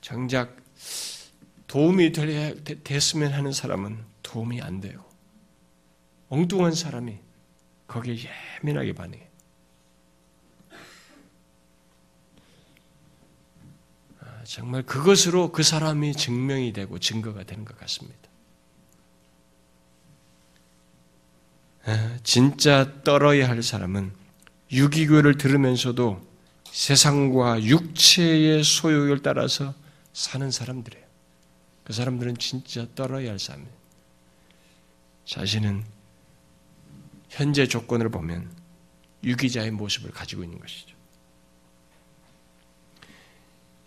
정작 도움이 됐으면 하는 사람은 도움이 안 돼요. 엉뚱한 사람이 거기에 예민하게 반응해. 아, 정말 그것으로 그 사람이 증명이 되고 증거가 되는 것 같습니다. 아, 진짜 떨어야 할 사람은 유기교를 들으면서도 세상과 육체의 소욕을 따라서 사는 사람들이에요. 그 사람들은 진짜 떨어야 할 사람이에요. 자신은 현재 조건을 보면 유기자의 모습을 가지고 있는 것이죠.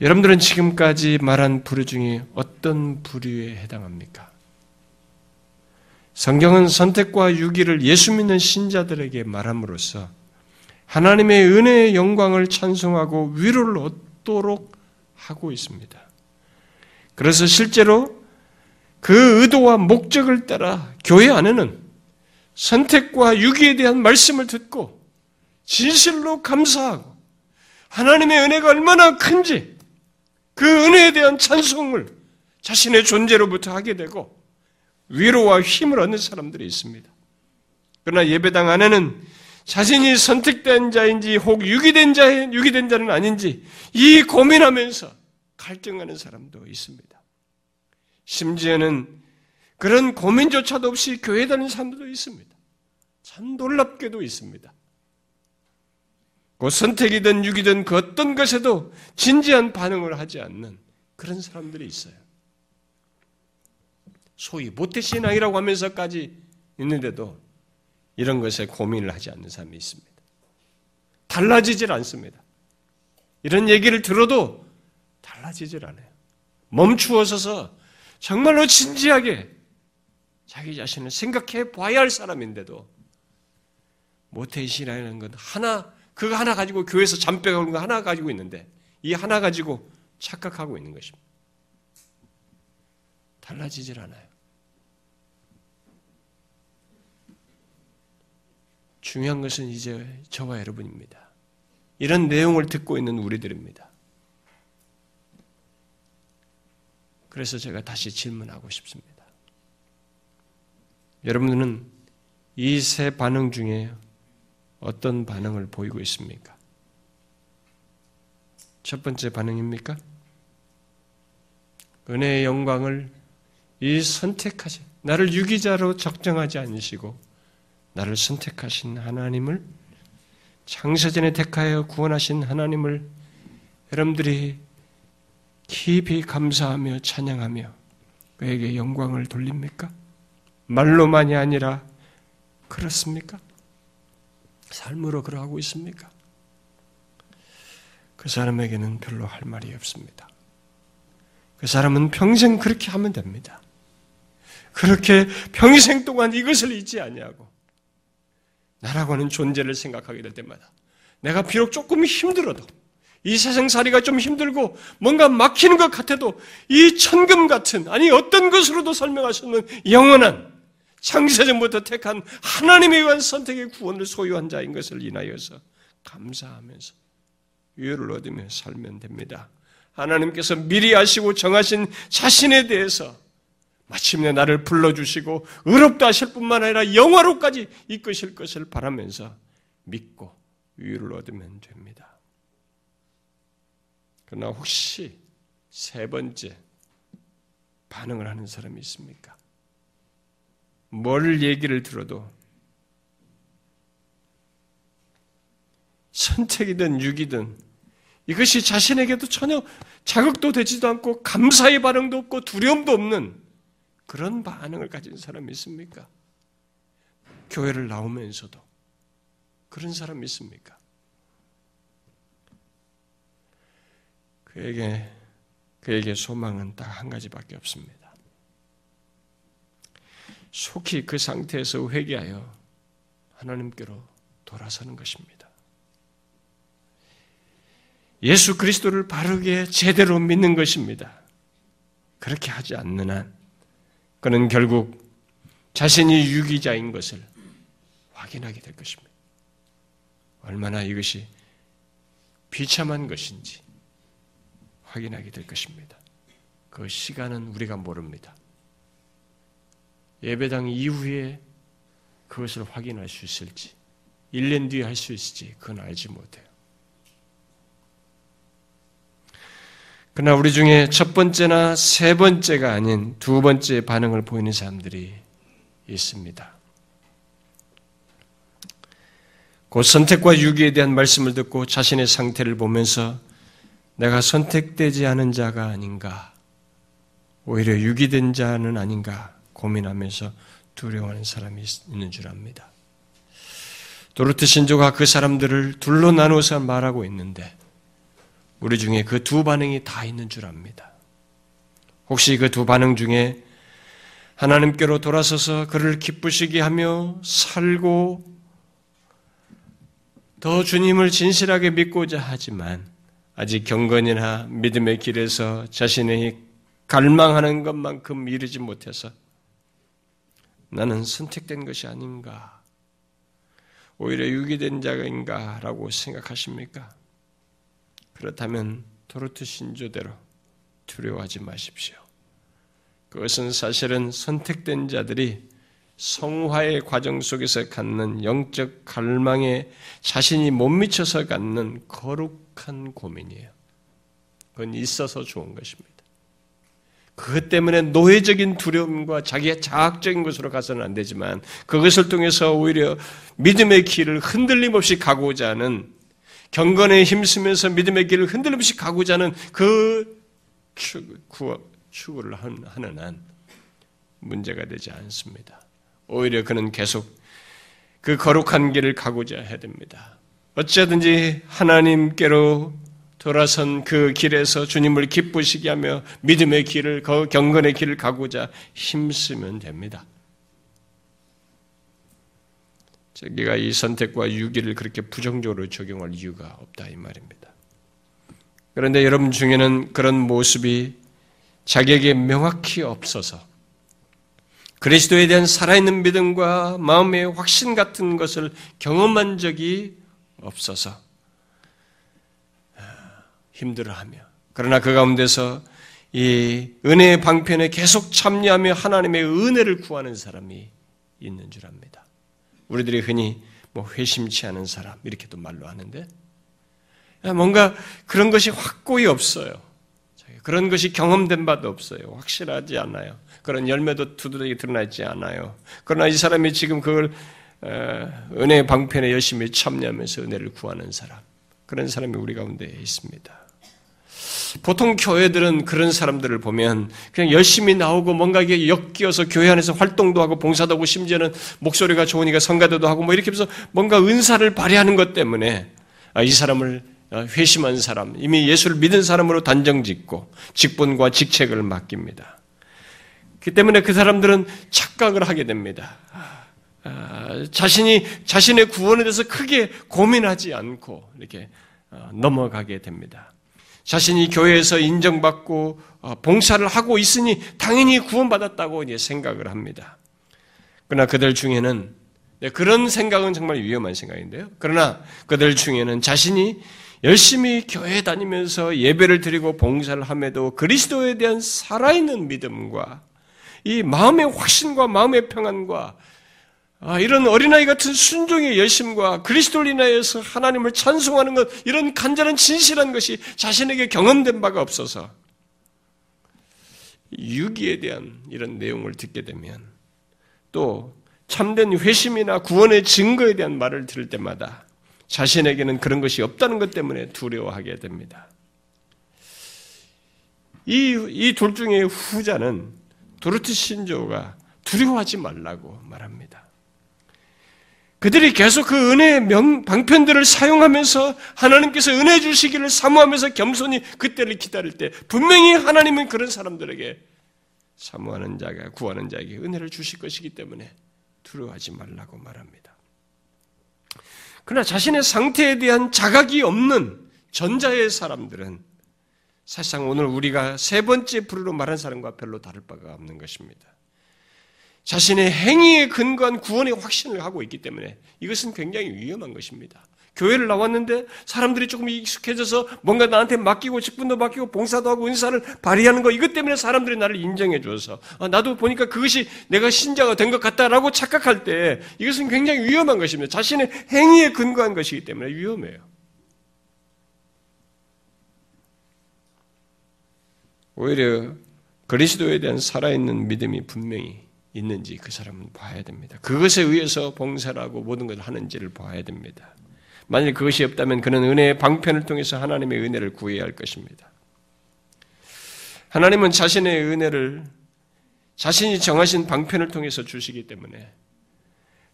여러분들은 지금까지 말한 부류 중에 어떤 부류에 해당합니까? 성경은 선택과 유기를 예수 믿는 신자들에게 말함으로써 하나님의 은혜의 영광을 찬송하고 위로를 얻도록 하고 있습니다. 그래서 실제로 그 의도와 목적을 따라 교회 안에는 선택과 유기에 대한 말씀을 듣고 진실로 감사하고 하나님의 은혜가 얼마나 큰지 그 은혜에 대한 찬송을 자신의 존재로부터 하게 되고 위로와 힘을 얻는 사람들이 있습니다. 그러나 예배당 안에는 자신이 선택된 자인지 혹 유기된 자 유기된 자는 아닌지 이 고민하면서 갈등하는 사람도 있습니다. 심지어는 그런 고민조차도 없이 교회 다니는 사람들도 있습니다. 참 놀랍게도 있습니다. 그 선택이든 유기든 그 어떤 것에도 진지한 반응을 하지 않는 그런 사람들이 있어요. 소위 모태신앙이라고 하면서까지 있는데도 이런 것에 고민을 하지 않는 사람이 있습니다. 달라지질 않습니다. 이런 얘기를 들어도 달라지질 않아요. 멈추어 서서 정말로 진지하게 자기 자신을 생각해 봐야 할 사람인데도 모태신앙이라는 건 하나 그거 하나 가지고 교회에서 잠 빼가는 거 하나 가지고 있는데 이 하나 가지고 착각하고 있는 것입니다. 달라지질 않아요. 중요한 것은 이제 저와 여러분입니다. 이런 내용을 듣고 있는 우리들입니다. 그래서 제가 다시 질문하고 싶습니다. 여러분들은 이 세 반응 중에 어떤 반응을 보이고 있습니까? 첫 번째 반응입니까? 은혜의 영광을 이 선택하신, 나를 유기자로 적정하지 않으시고, 나를 선택하신 하나님을, 창세전에 택하여 구원하신 하나님을 여러분들이 깊이 감사하며 찬양하며 그에게 영광을 돌립니까? 말로만이 아니라 그렇습니까? 삶으로 그러하고 있습니까? 그 사람에게는 별로 할 말이 없습니다. 그 사람은 평생 그렇게 하면 됩니다. 그렇게 평생 동안 이것을 잊지 아니하고 나라고 하는 존재를 생각하게 될 때마다 내가 비록 조금 힘들어도 이 세상살이가 좀 힘들고 뭔가 막히는 것 같아도 이 천금 같은 아니 어떤 것으로도 없는 영원한 창세전부터 택한 하나님에 의한 선택의 구원을 소유한 자인 것을 인하여서 감사하면서 유를 얻으며 살면 됩니다. 하나님께서 미리 아시고 정하신 자신에 대해서 마침내 나를 불러주시고 의롭다 하실 뿐만 아니라 영화로까지 이끄실 것을 바라면서 믿고 유를 얻으면 됩니다. 그러나 혹시 세 번째 반응을 하는 사람이 있습니까? 뭘 얘기를 들어도 선택이든 유기든 이것이 자신에게도 전혀 자극도 되지도 않고 감사의 반응도 없고 두려움도 없는 그런 반응을 가진 사람이 있습니까? 교회를 나오면서도 그런 사람이 있습니까? 그에게 그에게 소망은 딱 한 가지밖에 없습니다. 속히 그 상태에서 회개하여 하나님께로 돌아서는 것입니다. 예수 그리스도를 바르게 제대로 믿는 것입니다. 그렇게 하지 않는 한 그는 결국 자신이 유기자인 것을 확인하게 될 것입니다. 얼마나 이것이 비참한 것인지 확인하게 될 것입니다. 그 시간은 우리가 모릅니다. 예배당 이후에 그것을 확인할 수 있을지, 1년 뒤에 할 수 있을지, 그건 알지 못해요. 그러나 우리 중에 첫 번째나 세 번째가 아닌 두 번째 반응을 보이는 사람들이 있습니다. 그 선택과 유기에 대한 말씀을 듣고 자신의 상태를 보면서 내가 선택되지 않은 자가 아닌가, 오히려 유기된 자는 아닌가 고민하면서 두려워하는 사람이 있는 줄 압니다. 도르트 신조가 그 사람들을 둘로 나누어서 말하고 있는데 우리 중에 그 두 반응이 다 있는 줄 압니다. 혹시 그 두 반응 중에 하나님께로 돌아서서 그를 기쁘시게 하며 살고 더 주님을 진실하게 믿고자 하지만 아직 경건이나 믿음의 길에서 자신의 갈망하는 것만큼 이르지 못해서 나는 선택된 것이 아닌가? 오히려 유기된 자인가라고 생각하십니까? 그렇다면 도르트 신조대로 두려워하지 마십시오. 그것은 사실은 선택된 자들이 성화의 과정 속에서 갖는 영적 갈망에 자신이 못 미쳐서 갖는 거룩한 고민이에요. 그건 있어서 좋은 것입니다. 그것 때문에 노예적인 두려움과 자기의 자학적인 것으로 가서는 안 되지만 그것을 통해서 오히려 믿음의 길을 흔들림 없이 가고자 하는 경건에 힘쓰면서 믿음의 길을 흔들림 없이 가고자 하는 그 추구를 하는 한 문제가 되지 않습니다. 오히려 그는 계속 그 거룩한 길을 가고자 해야 됩니다. 어찌든지 하나님께로 돌아선 그 길에서 주님을 기쁘시게 하며 믿음의 길을, 경건의 길을 가고자 힘쓰면 됩니다. 저기가 이 선택과 유기를 그렇게 부정적으로 적용할 이유가 없다 이 말입니다. 그런데 여러분 중에는 그런 모습이 자기에게 명확히 없어서 그리스도에 대한 살아있는 믿음과 마음의 확신 같은 것을 경험한 적이 없어서 아, 힘들어하며 그러나 그 가운데서 이 은혜의 방편에 계속 참여하며 하나님의 은혜를 구하는 사람이 있는 줄 압니다. 우리들이 흔히 뭐 회심치 않은 사람 이렇게도 말로 하는데 뭔가 그런 것이 확고히 없어요. 그런 것이 경험된 바도 없어요. 확실하지 않아요. 그런 열매도 두드러기 드러나 있지 않아요. 그러나 이 사람이 지금 그걸 은혜의 방편에 열심히 참여하면서 은혜를 구하는 사람, 그런 사람이 우리 가운데 있습니다. 보통 교회들은 그런 사람들을 보면 그냥 열심히 나오고 뭔가 이게 엮여서 교회 안에서 활동도 하고 봉사도 하고 심지어는 목소리가 좋으니까 성가대도 하고 뭐 이렇게 해서 뭔가 은사를 발휘하는 것 때문에 아, 이 사람을 어, 회심한 사람, 이미 예수를 믿은 사람으로 단정 짓고 직분과 직책을 맡깁니다. 그 때문에 그 사람들은 착각을 하게 됩니다. 아, 자신이 자신의 구원에 대해서 크게 고민하지 않고 이렇게 어, 넘어가게 됩니다. 자신이 교회에서 인정받고 어, 봉사를 하고 있으니 당연히 구원받았다고 이제 생각을 합니다. 그러나 그들 중에는 네, 그런 생각은 정말 위험한 생각인데요. 그러나 그들 중에는 자신이 열심히 교회 다니면서 예배를 드리고 봉사를 함에도 그리스도에 대한 살아있는 믿음과 이 마음의 확신과 마음의 평안과 아, 이런 어린아이 같은 순종의 열심과 그리스도를 인하여서 하나님을 찬송하는 것, 이런 간절한 진실한 것이 자신에게 경험된 바가 없어서 유기에 대한 이런 내용을 듣게 되면 또 참된 회심이나 구원의 증거에 대한 말을 들을 때마다 자신에게는 그런 것이 없다는 것 때문에 두려워하게 됩니다. 이, 이 둘 중에 후자는 도르트 신조가 두려워하지 말라고 말합니다. 그들이 계속 그 은혜의 명, 방편들을 사용하면서 하나님께서 은혜 주시기를 사모하면서 겸손히 그때를 기다릴 때 분명히 하나님은 그런 사람들에게 사모하는 자가 구하는 자에게 은혜를 주실 것이기 때문에 두려워하지 말라고 말합니다. 그러나 자신의 상태에 대한 자각이 없는 전자의 사람들은 사실상 오늘 우리가 세 번째 부류로 말한 사람과 별로 다를 바가 없는 것입니다. 자신의 행위에 근거한 구원의 확신을 하고 있기 때문에 이것은 굉장히 위험한 것입니다. 교회를 나왔는데 사람들이 조금 익숙해져서 뭔가 나한테 맡기고 직분도 맡기고 봉사도 하고 은사를 발휘하는 거 이것 때문에 사람들이 나를 인정해 줘서 아, 나도 보니까 그것이 내가 신자가 된 것 같다라고 착각할 때 이것은 굉장히 위험한 것입니다. 자신의 행위에 근거한 것이기 때문에 위험해요. 오히려 그리스도에 대한 살아있는 믿음이 분명히 있는지 그 사람은 봐야 됩니다. 그것에 의해서 봉사를 하고 모든 것을 하는지를 봐야 됩니다. 만일 그것이 없다면 그는 은혜의 방편을 통해서 하나님의 은혜를 구해야 할 것입니다. 하나님은 자신의 은혜를 자신이 정하신 방편을 통해서 주시기 때문에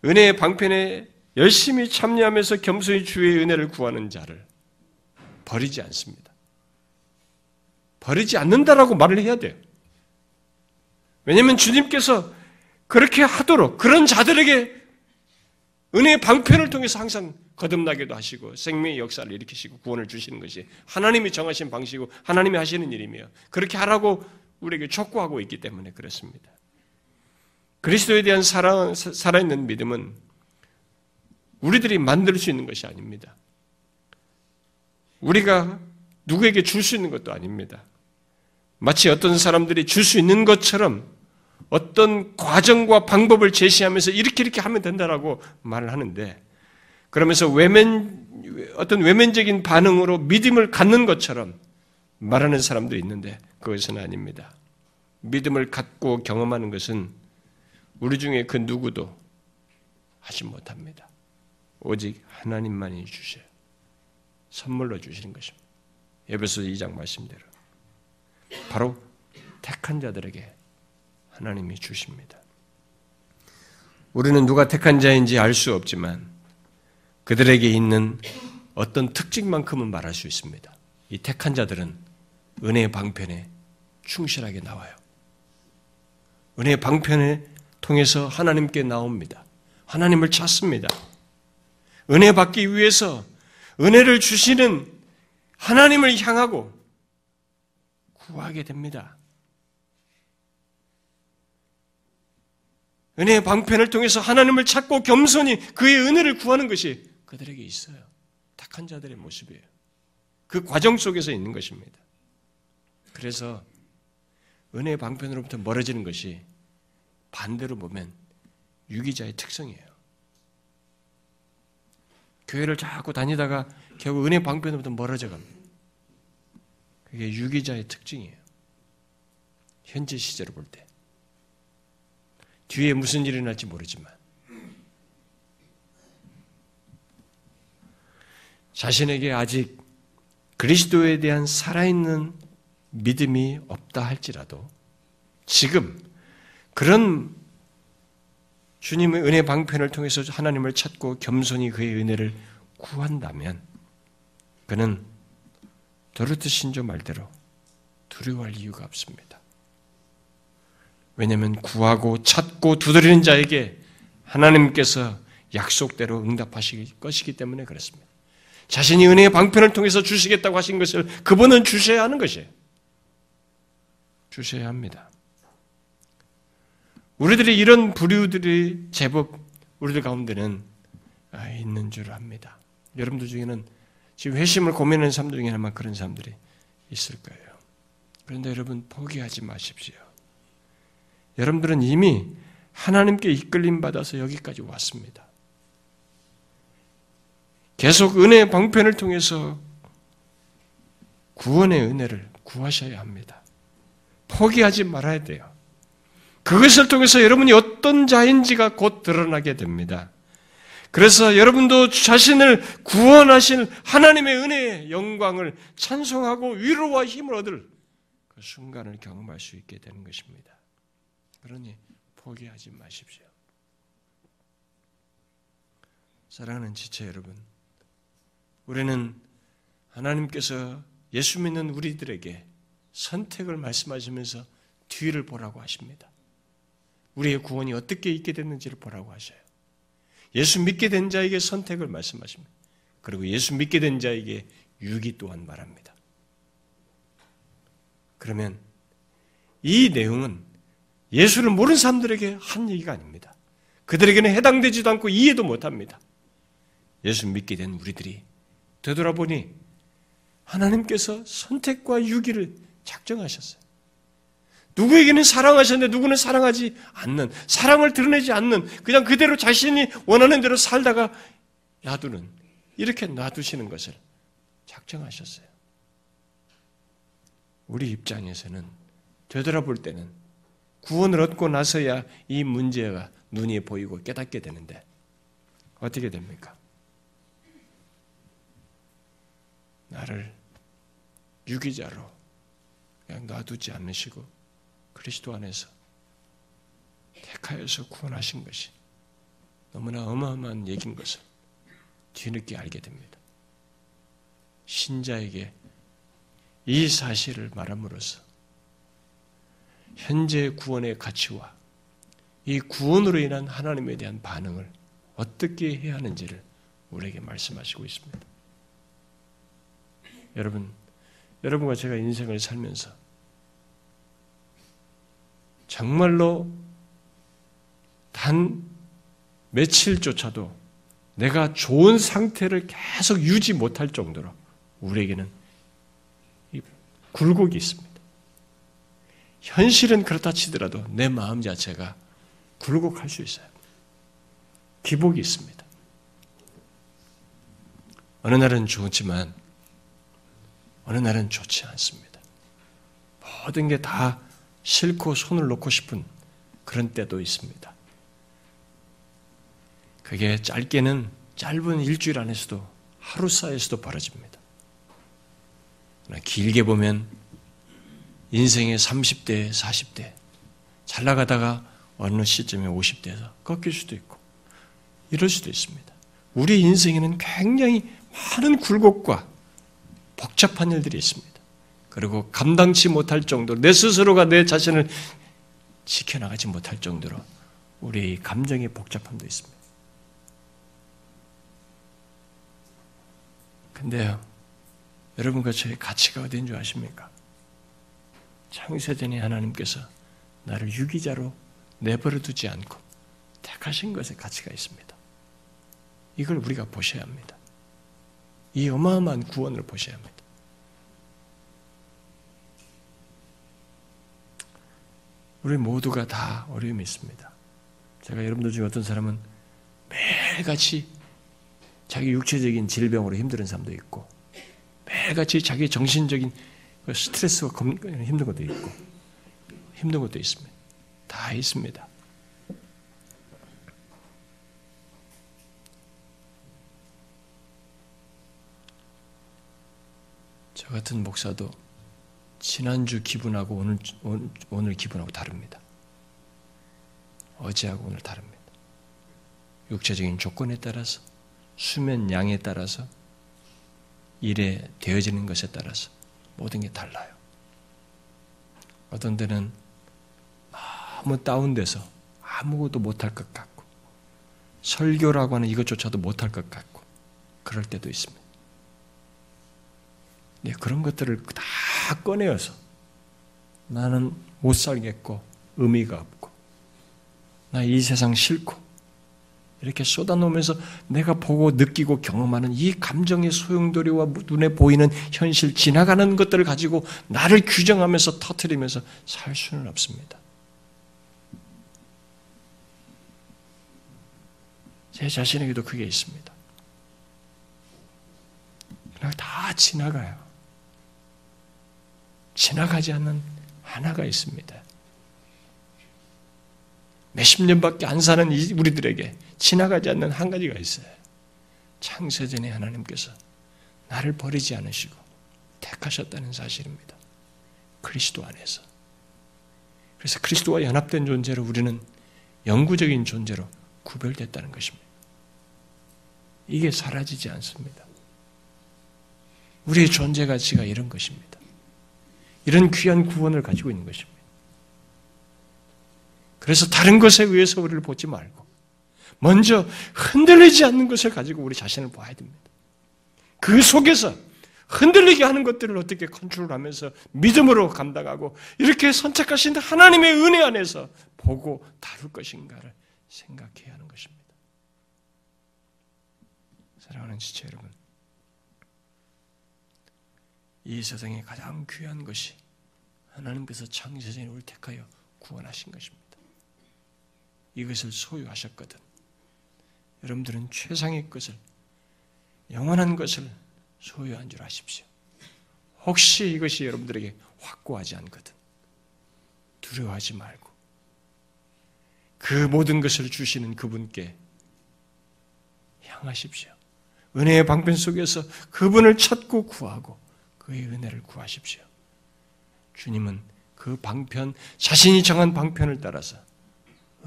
은혜의 방편에 열심히 참여하면서 겸손히 주의 은혜를 구하는 자를 버리지 않습니다. 버리지 않는다라고 말을 해야 돼요. 왜냐하면 주님께서 그렇게 하도록 그런 자들에게 은혜의 방편을 통해서 항상 거듭나게도 하시고 생명의 역사를 일으키시고 구원을 주시는 것이 하나님이 정하신 방식이고 하나님이 하시는 일이며 그렇게 하라고 우리에게 촉구하고 있기 때문에 그렇습니다. 그리스도에 대한 살아, 살아있는 믿음은 우리들이 만들 수 있는 것이 아닙니다. 우리가 누구에게 줄 수 있는 것도 아닙니다. 마치 어떤 사람들이 줄 수 있는 것처럼 어떤 과정과 방법을 제시하면서 이렇게 이렇게 하면 된다라고 말을 하는데 그러면서 외면 어떤 외면적인 반응으로 믿음을 갖는 것처럼 말하는 사람도 있는데 그것은 아닙니다. 믿음을 갖고 경험하는 것은 우리 중에 그 누구도 하지 못합니다. 오직 하나님만이 주셔요. 선물로 주시는 것입니다. 에베소 2장 말씀대로 바로 택한 자들에게 하나님이 주십니다. 우리는 누가 택한 자인지 알 수 없지만 그들에게 있는 어떤 특징만큼은 말할 수 있습니다. 이 택한 자들은 은혜의 방편에 충실하게 나와요. 은혜의 방편에 통해서 하나님께 나옵니다. 하나님을 찾습니다. 은혜 받기 위해서 은혜를 주시는 하나님을 향하고 구하게 됩니다. 은혜의 방편을 통해서 하나님을 찾고 겸손히 그의 은혜를 구하는 것이 그들에게 있어요. tak한 자들의 모습이에요. 그 과정 속에서 있는 것입니다. 그래서 은혜의 방편으로부터 멀어지는 것이 반대로 보면 유기자의 특성이에요. 교회를 자꾸 다니다가 결국 은혜 방편으로부터 멀어져 갑니다. 그게 유기자의 특징이에요. 현재 시제로 볼 때. 뒤에 무슨 일이 날지 모르지만. 자신에게 아직 그리스도에 대한 살아있는 믿음이 없다 할지라도 지금 그런 주님의 은혜 방편을 통해서 하나님을 찾고 겸손히 그의 은혜를 구한다면 그는 도르트 신조 말대로 두려워할 이유가 없습니다. 왜냐하면 구하고 찾고 두드리는 자에게 하나님께서 약속대로 응답하실 것이기 때문에 그렇습니다. 자신이 은혜의 방편을 통해서 주시겠다고 하신 것을 그분은 주셔야 하는 것이에요. 주셔야 합니다. 우리들이 이런 부류들이 제법 우리들 가운데는 아, 있는 줄 압니다. 여러분들 중에는 지금 회심을 고민하는 사람들 중에 아마 그런 사람들이 있을 거예요. 그런데 여러분 포기하지 마십시오. 여러분들은 이미 하나님께 이끌림 받아서 여기까지 왔습니다. 계속 은혜의 방편을 통해서 구원의 은혜를 구하셔야 합니다. 포기하지 말아야 돼요. 그것을 통해서 여러분이 어떤 자인지가 곧 드러나게 됩니다. 그래서 여러분도 자신을 구원하신 하나님의 은혜의 영광을 찬송하고 위로와 힘을 얻을 그 순간을 경험할 수 있게 되는 것입니다. 그러니 포기하지 마십시오. 사랑하는 지체 여러분, 우리는 하나님께서 예수 믿는 우리들에게 선택을 말씀하시면서 뒤를 보라고 하십니다. 우리의 구원이 어떻게 있게 됐는지를 보라고 하셔요. 예수 믿게 된 자에게 선택을 말씀하십니다. 그리고 예수 믿게 된 자에게 유기 또한 말합니다. 그러면 이 내용은 예수를 모르는 사람들에게 한 얘기가 아닙니다. 그들에게는 해당되지도 않고 이해도 못합니다. 예수 믿게 된 우리들이 되돌아보니 하나님께서 선택과 유기를 작정하셨어요. 누구에게는 사랑하셨는데 누구는 사랑하지 않는, 사랑을 드러내지 않는, 그냥 그대로 자신이 원하는 대로 살다가 놔두는, 이렇게 놔두시는 것을 작정하셨어요. 우리 입장에서는 되돌아볼 때는 구원을 얻고 나서야 이 문제가 눈이 보이고 깨닫게 되는데, 어떻게 됩니까? 나를 유기자로 그냥 놔두지 않으시고 그리스도 안에서 택하여서 구원하신 것이 너무나 어마어마한 얘기인 것을 뒤늦게 알게 됩니다. 신자에게 이 사실을 말함으로써 현재 구원의 가치와 이 구원으로 인한 하나님에 대한 반응을 어떻게 해야 하는지를 우리에게 말씀하시고 있습니다. 여러분, 여러분과 제가 인생을 살면서 정말로 단 며칠조차도 내가 좋은 상태를 계속 유지 못할 정도로 우리에게는 굴곡이 있습니다. 현실은 그렇다 치더라도 내 마음 자체가 굴곡할 수 있어요. 기복이 있습니다. 어느 날은 좋지만 어느 날은 좋지 않습니다. 모든 게 다 싫고 손을 놓고 싶은 그런 때도 있습니다. 그게 짧게는 짧은 일주일 안에서도 하루 사이에서도 벌어집니다. 길게 보면 인생의 30대, 40대 잘 나가다가 어느 시점에 50대에서 꺾일 수도 있고 이럴 수도 있습니다. 우리 인생에는 굉장히 많은 굴곡과 복잡한 일들이 있습니다. 그리고 감당치 못할 정도로 내 스스로가 내 자신을 지켜나가지 못할 정도로 우리 감정의 복잡함도 있습니다. 근데요, 여러분과 저의 가치가 어디인 줄 아십니까? 창세전에 하나님께서 나를 유기자로 내버려 두지 않고 택하신 것에 가치가 있습니다. 이걸 우리가 보셔야 합니다. 이 어마어마한 구원을 보셔야 합니다. 우리 모두가 다 어려움이 있습니다. 제가 여러분들 중에 어떤 사람은 매일같이 자기 육체적인 질병으로 힘든 사람도 있고 매일같이 자기 정신적인 그 스트레스가 힘든 것도 있고 힘든 것도 있습니다. 다 있습니다. 저 같은 목사도 지난주 기분하고 오늘, 오늘 기분하고 다릅니다. 어제하고 오늘 다릅니다. 육체적인 조건에 따라서, 수면 양에 따라서, 일에 되어지는 것에 따라서 모든 게 달라요. 어떤 때는 너무 다운돼서 아무것도 못할 것 같고, 설교라고 하는 이것조차도 못할 것 같고, 그럴 때도 있습니다. 네, 그런 것들을 다 꺼내어서 나는 못 살겠고 의미가 없고 나 이 세상 싫고 이렇게 쏟아놓으면서 내가 보고 느끼고 경험하는 이 감정의 소용돌이와 눈에 보이는 현실 지나가는 것들을 가지고 나를 규정하면서 터트리면서 살 수는 없습니다. 제 자신에게도 그게 있습니다. 다 지나가요. 지나가지 않는 하나가 있습니다. 몇십 년밖에 안 사는 우리들에게 지나가지 않는 한 가지가 있어요. 창세전에 하나님께서 나를 버리지 않으시고 택하셨다는 사실입니다. 그리스도 안에서. 그래서 그리스도와 연합된 존재로 우리는 영구적인 존재로 구별됐다는 것입니다. 이게 사라지지 않습니다. 우리의 존재 가치가 이런 것입니다. 이런 귀한 구원을 가지고 있는 것입니다. 그래서 다른 것에 의해서 우리를 보지 말고 먼저 흔들리지 않는 것을 가지고 우리 자신을 봐야 됩니다. 그 속에서 흔들리게 하는 것들을 어떻게 컨트롤하면서 믿음으로 감당하고 이렇게 선택하신 하나님의 은혜 안에서 보고 다룰 것인가를 생각해야 하는 것입니다. 사랑하는 지체 여러분, 이 세상에 가장 귀한 것이 하나님께서 창세전에 우리 택하여 구원하신 것입니다. 이것을 소유하셨거든. 여러분들은 최상의 것을, 영원한 것을 소유한 줄 아십시오. 혹시 이것이 여러분들에게 확고하지 않거든. 두려워하지 말고, 그 모든 것을 주시는 그분께 향하십시오. 은혜의 방편 속에서 그분을 찾고 구하고, 그의 은혜를 구하십시오. 주님은 그 방편, 자신이 정한 방편을 따라서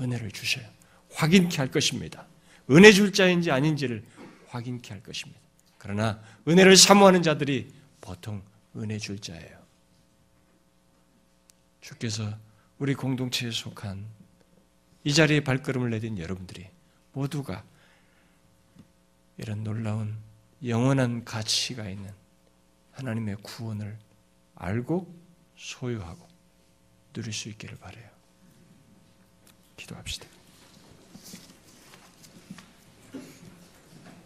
은혜를 주셔요. 확인케 할 것입니다. 은혜 줄 자인지 아닌지를 확인케 할 것입니다. 그러나 은혜를 사모하는 자들이 보통 은혜 줄 자예요. 주께서 우리 공동체에 속한 이 자리에 발걸음을 내딘 여러분들이 모두가 이런 놀라운 영원한 가치가 있는 하나님의 구원을 알고 소유하고 누릴 수 있기를 바래요. 기도합시다.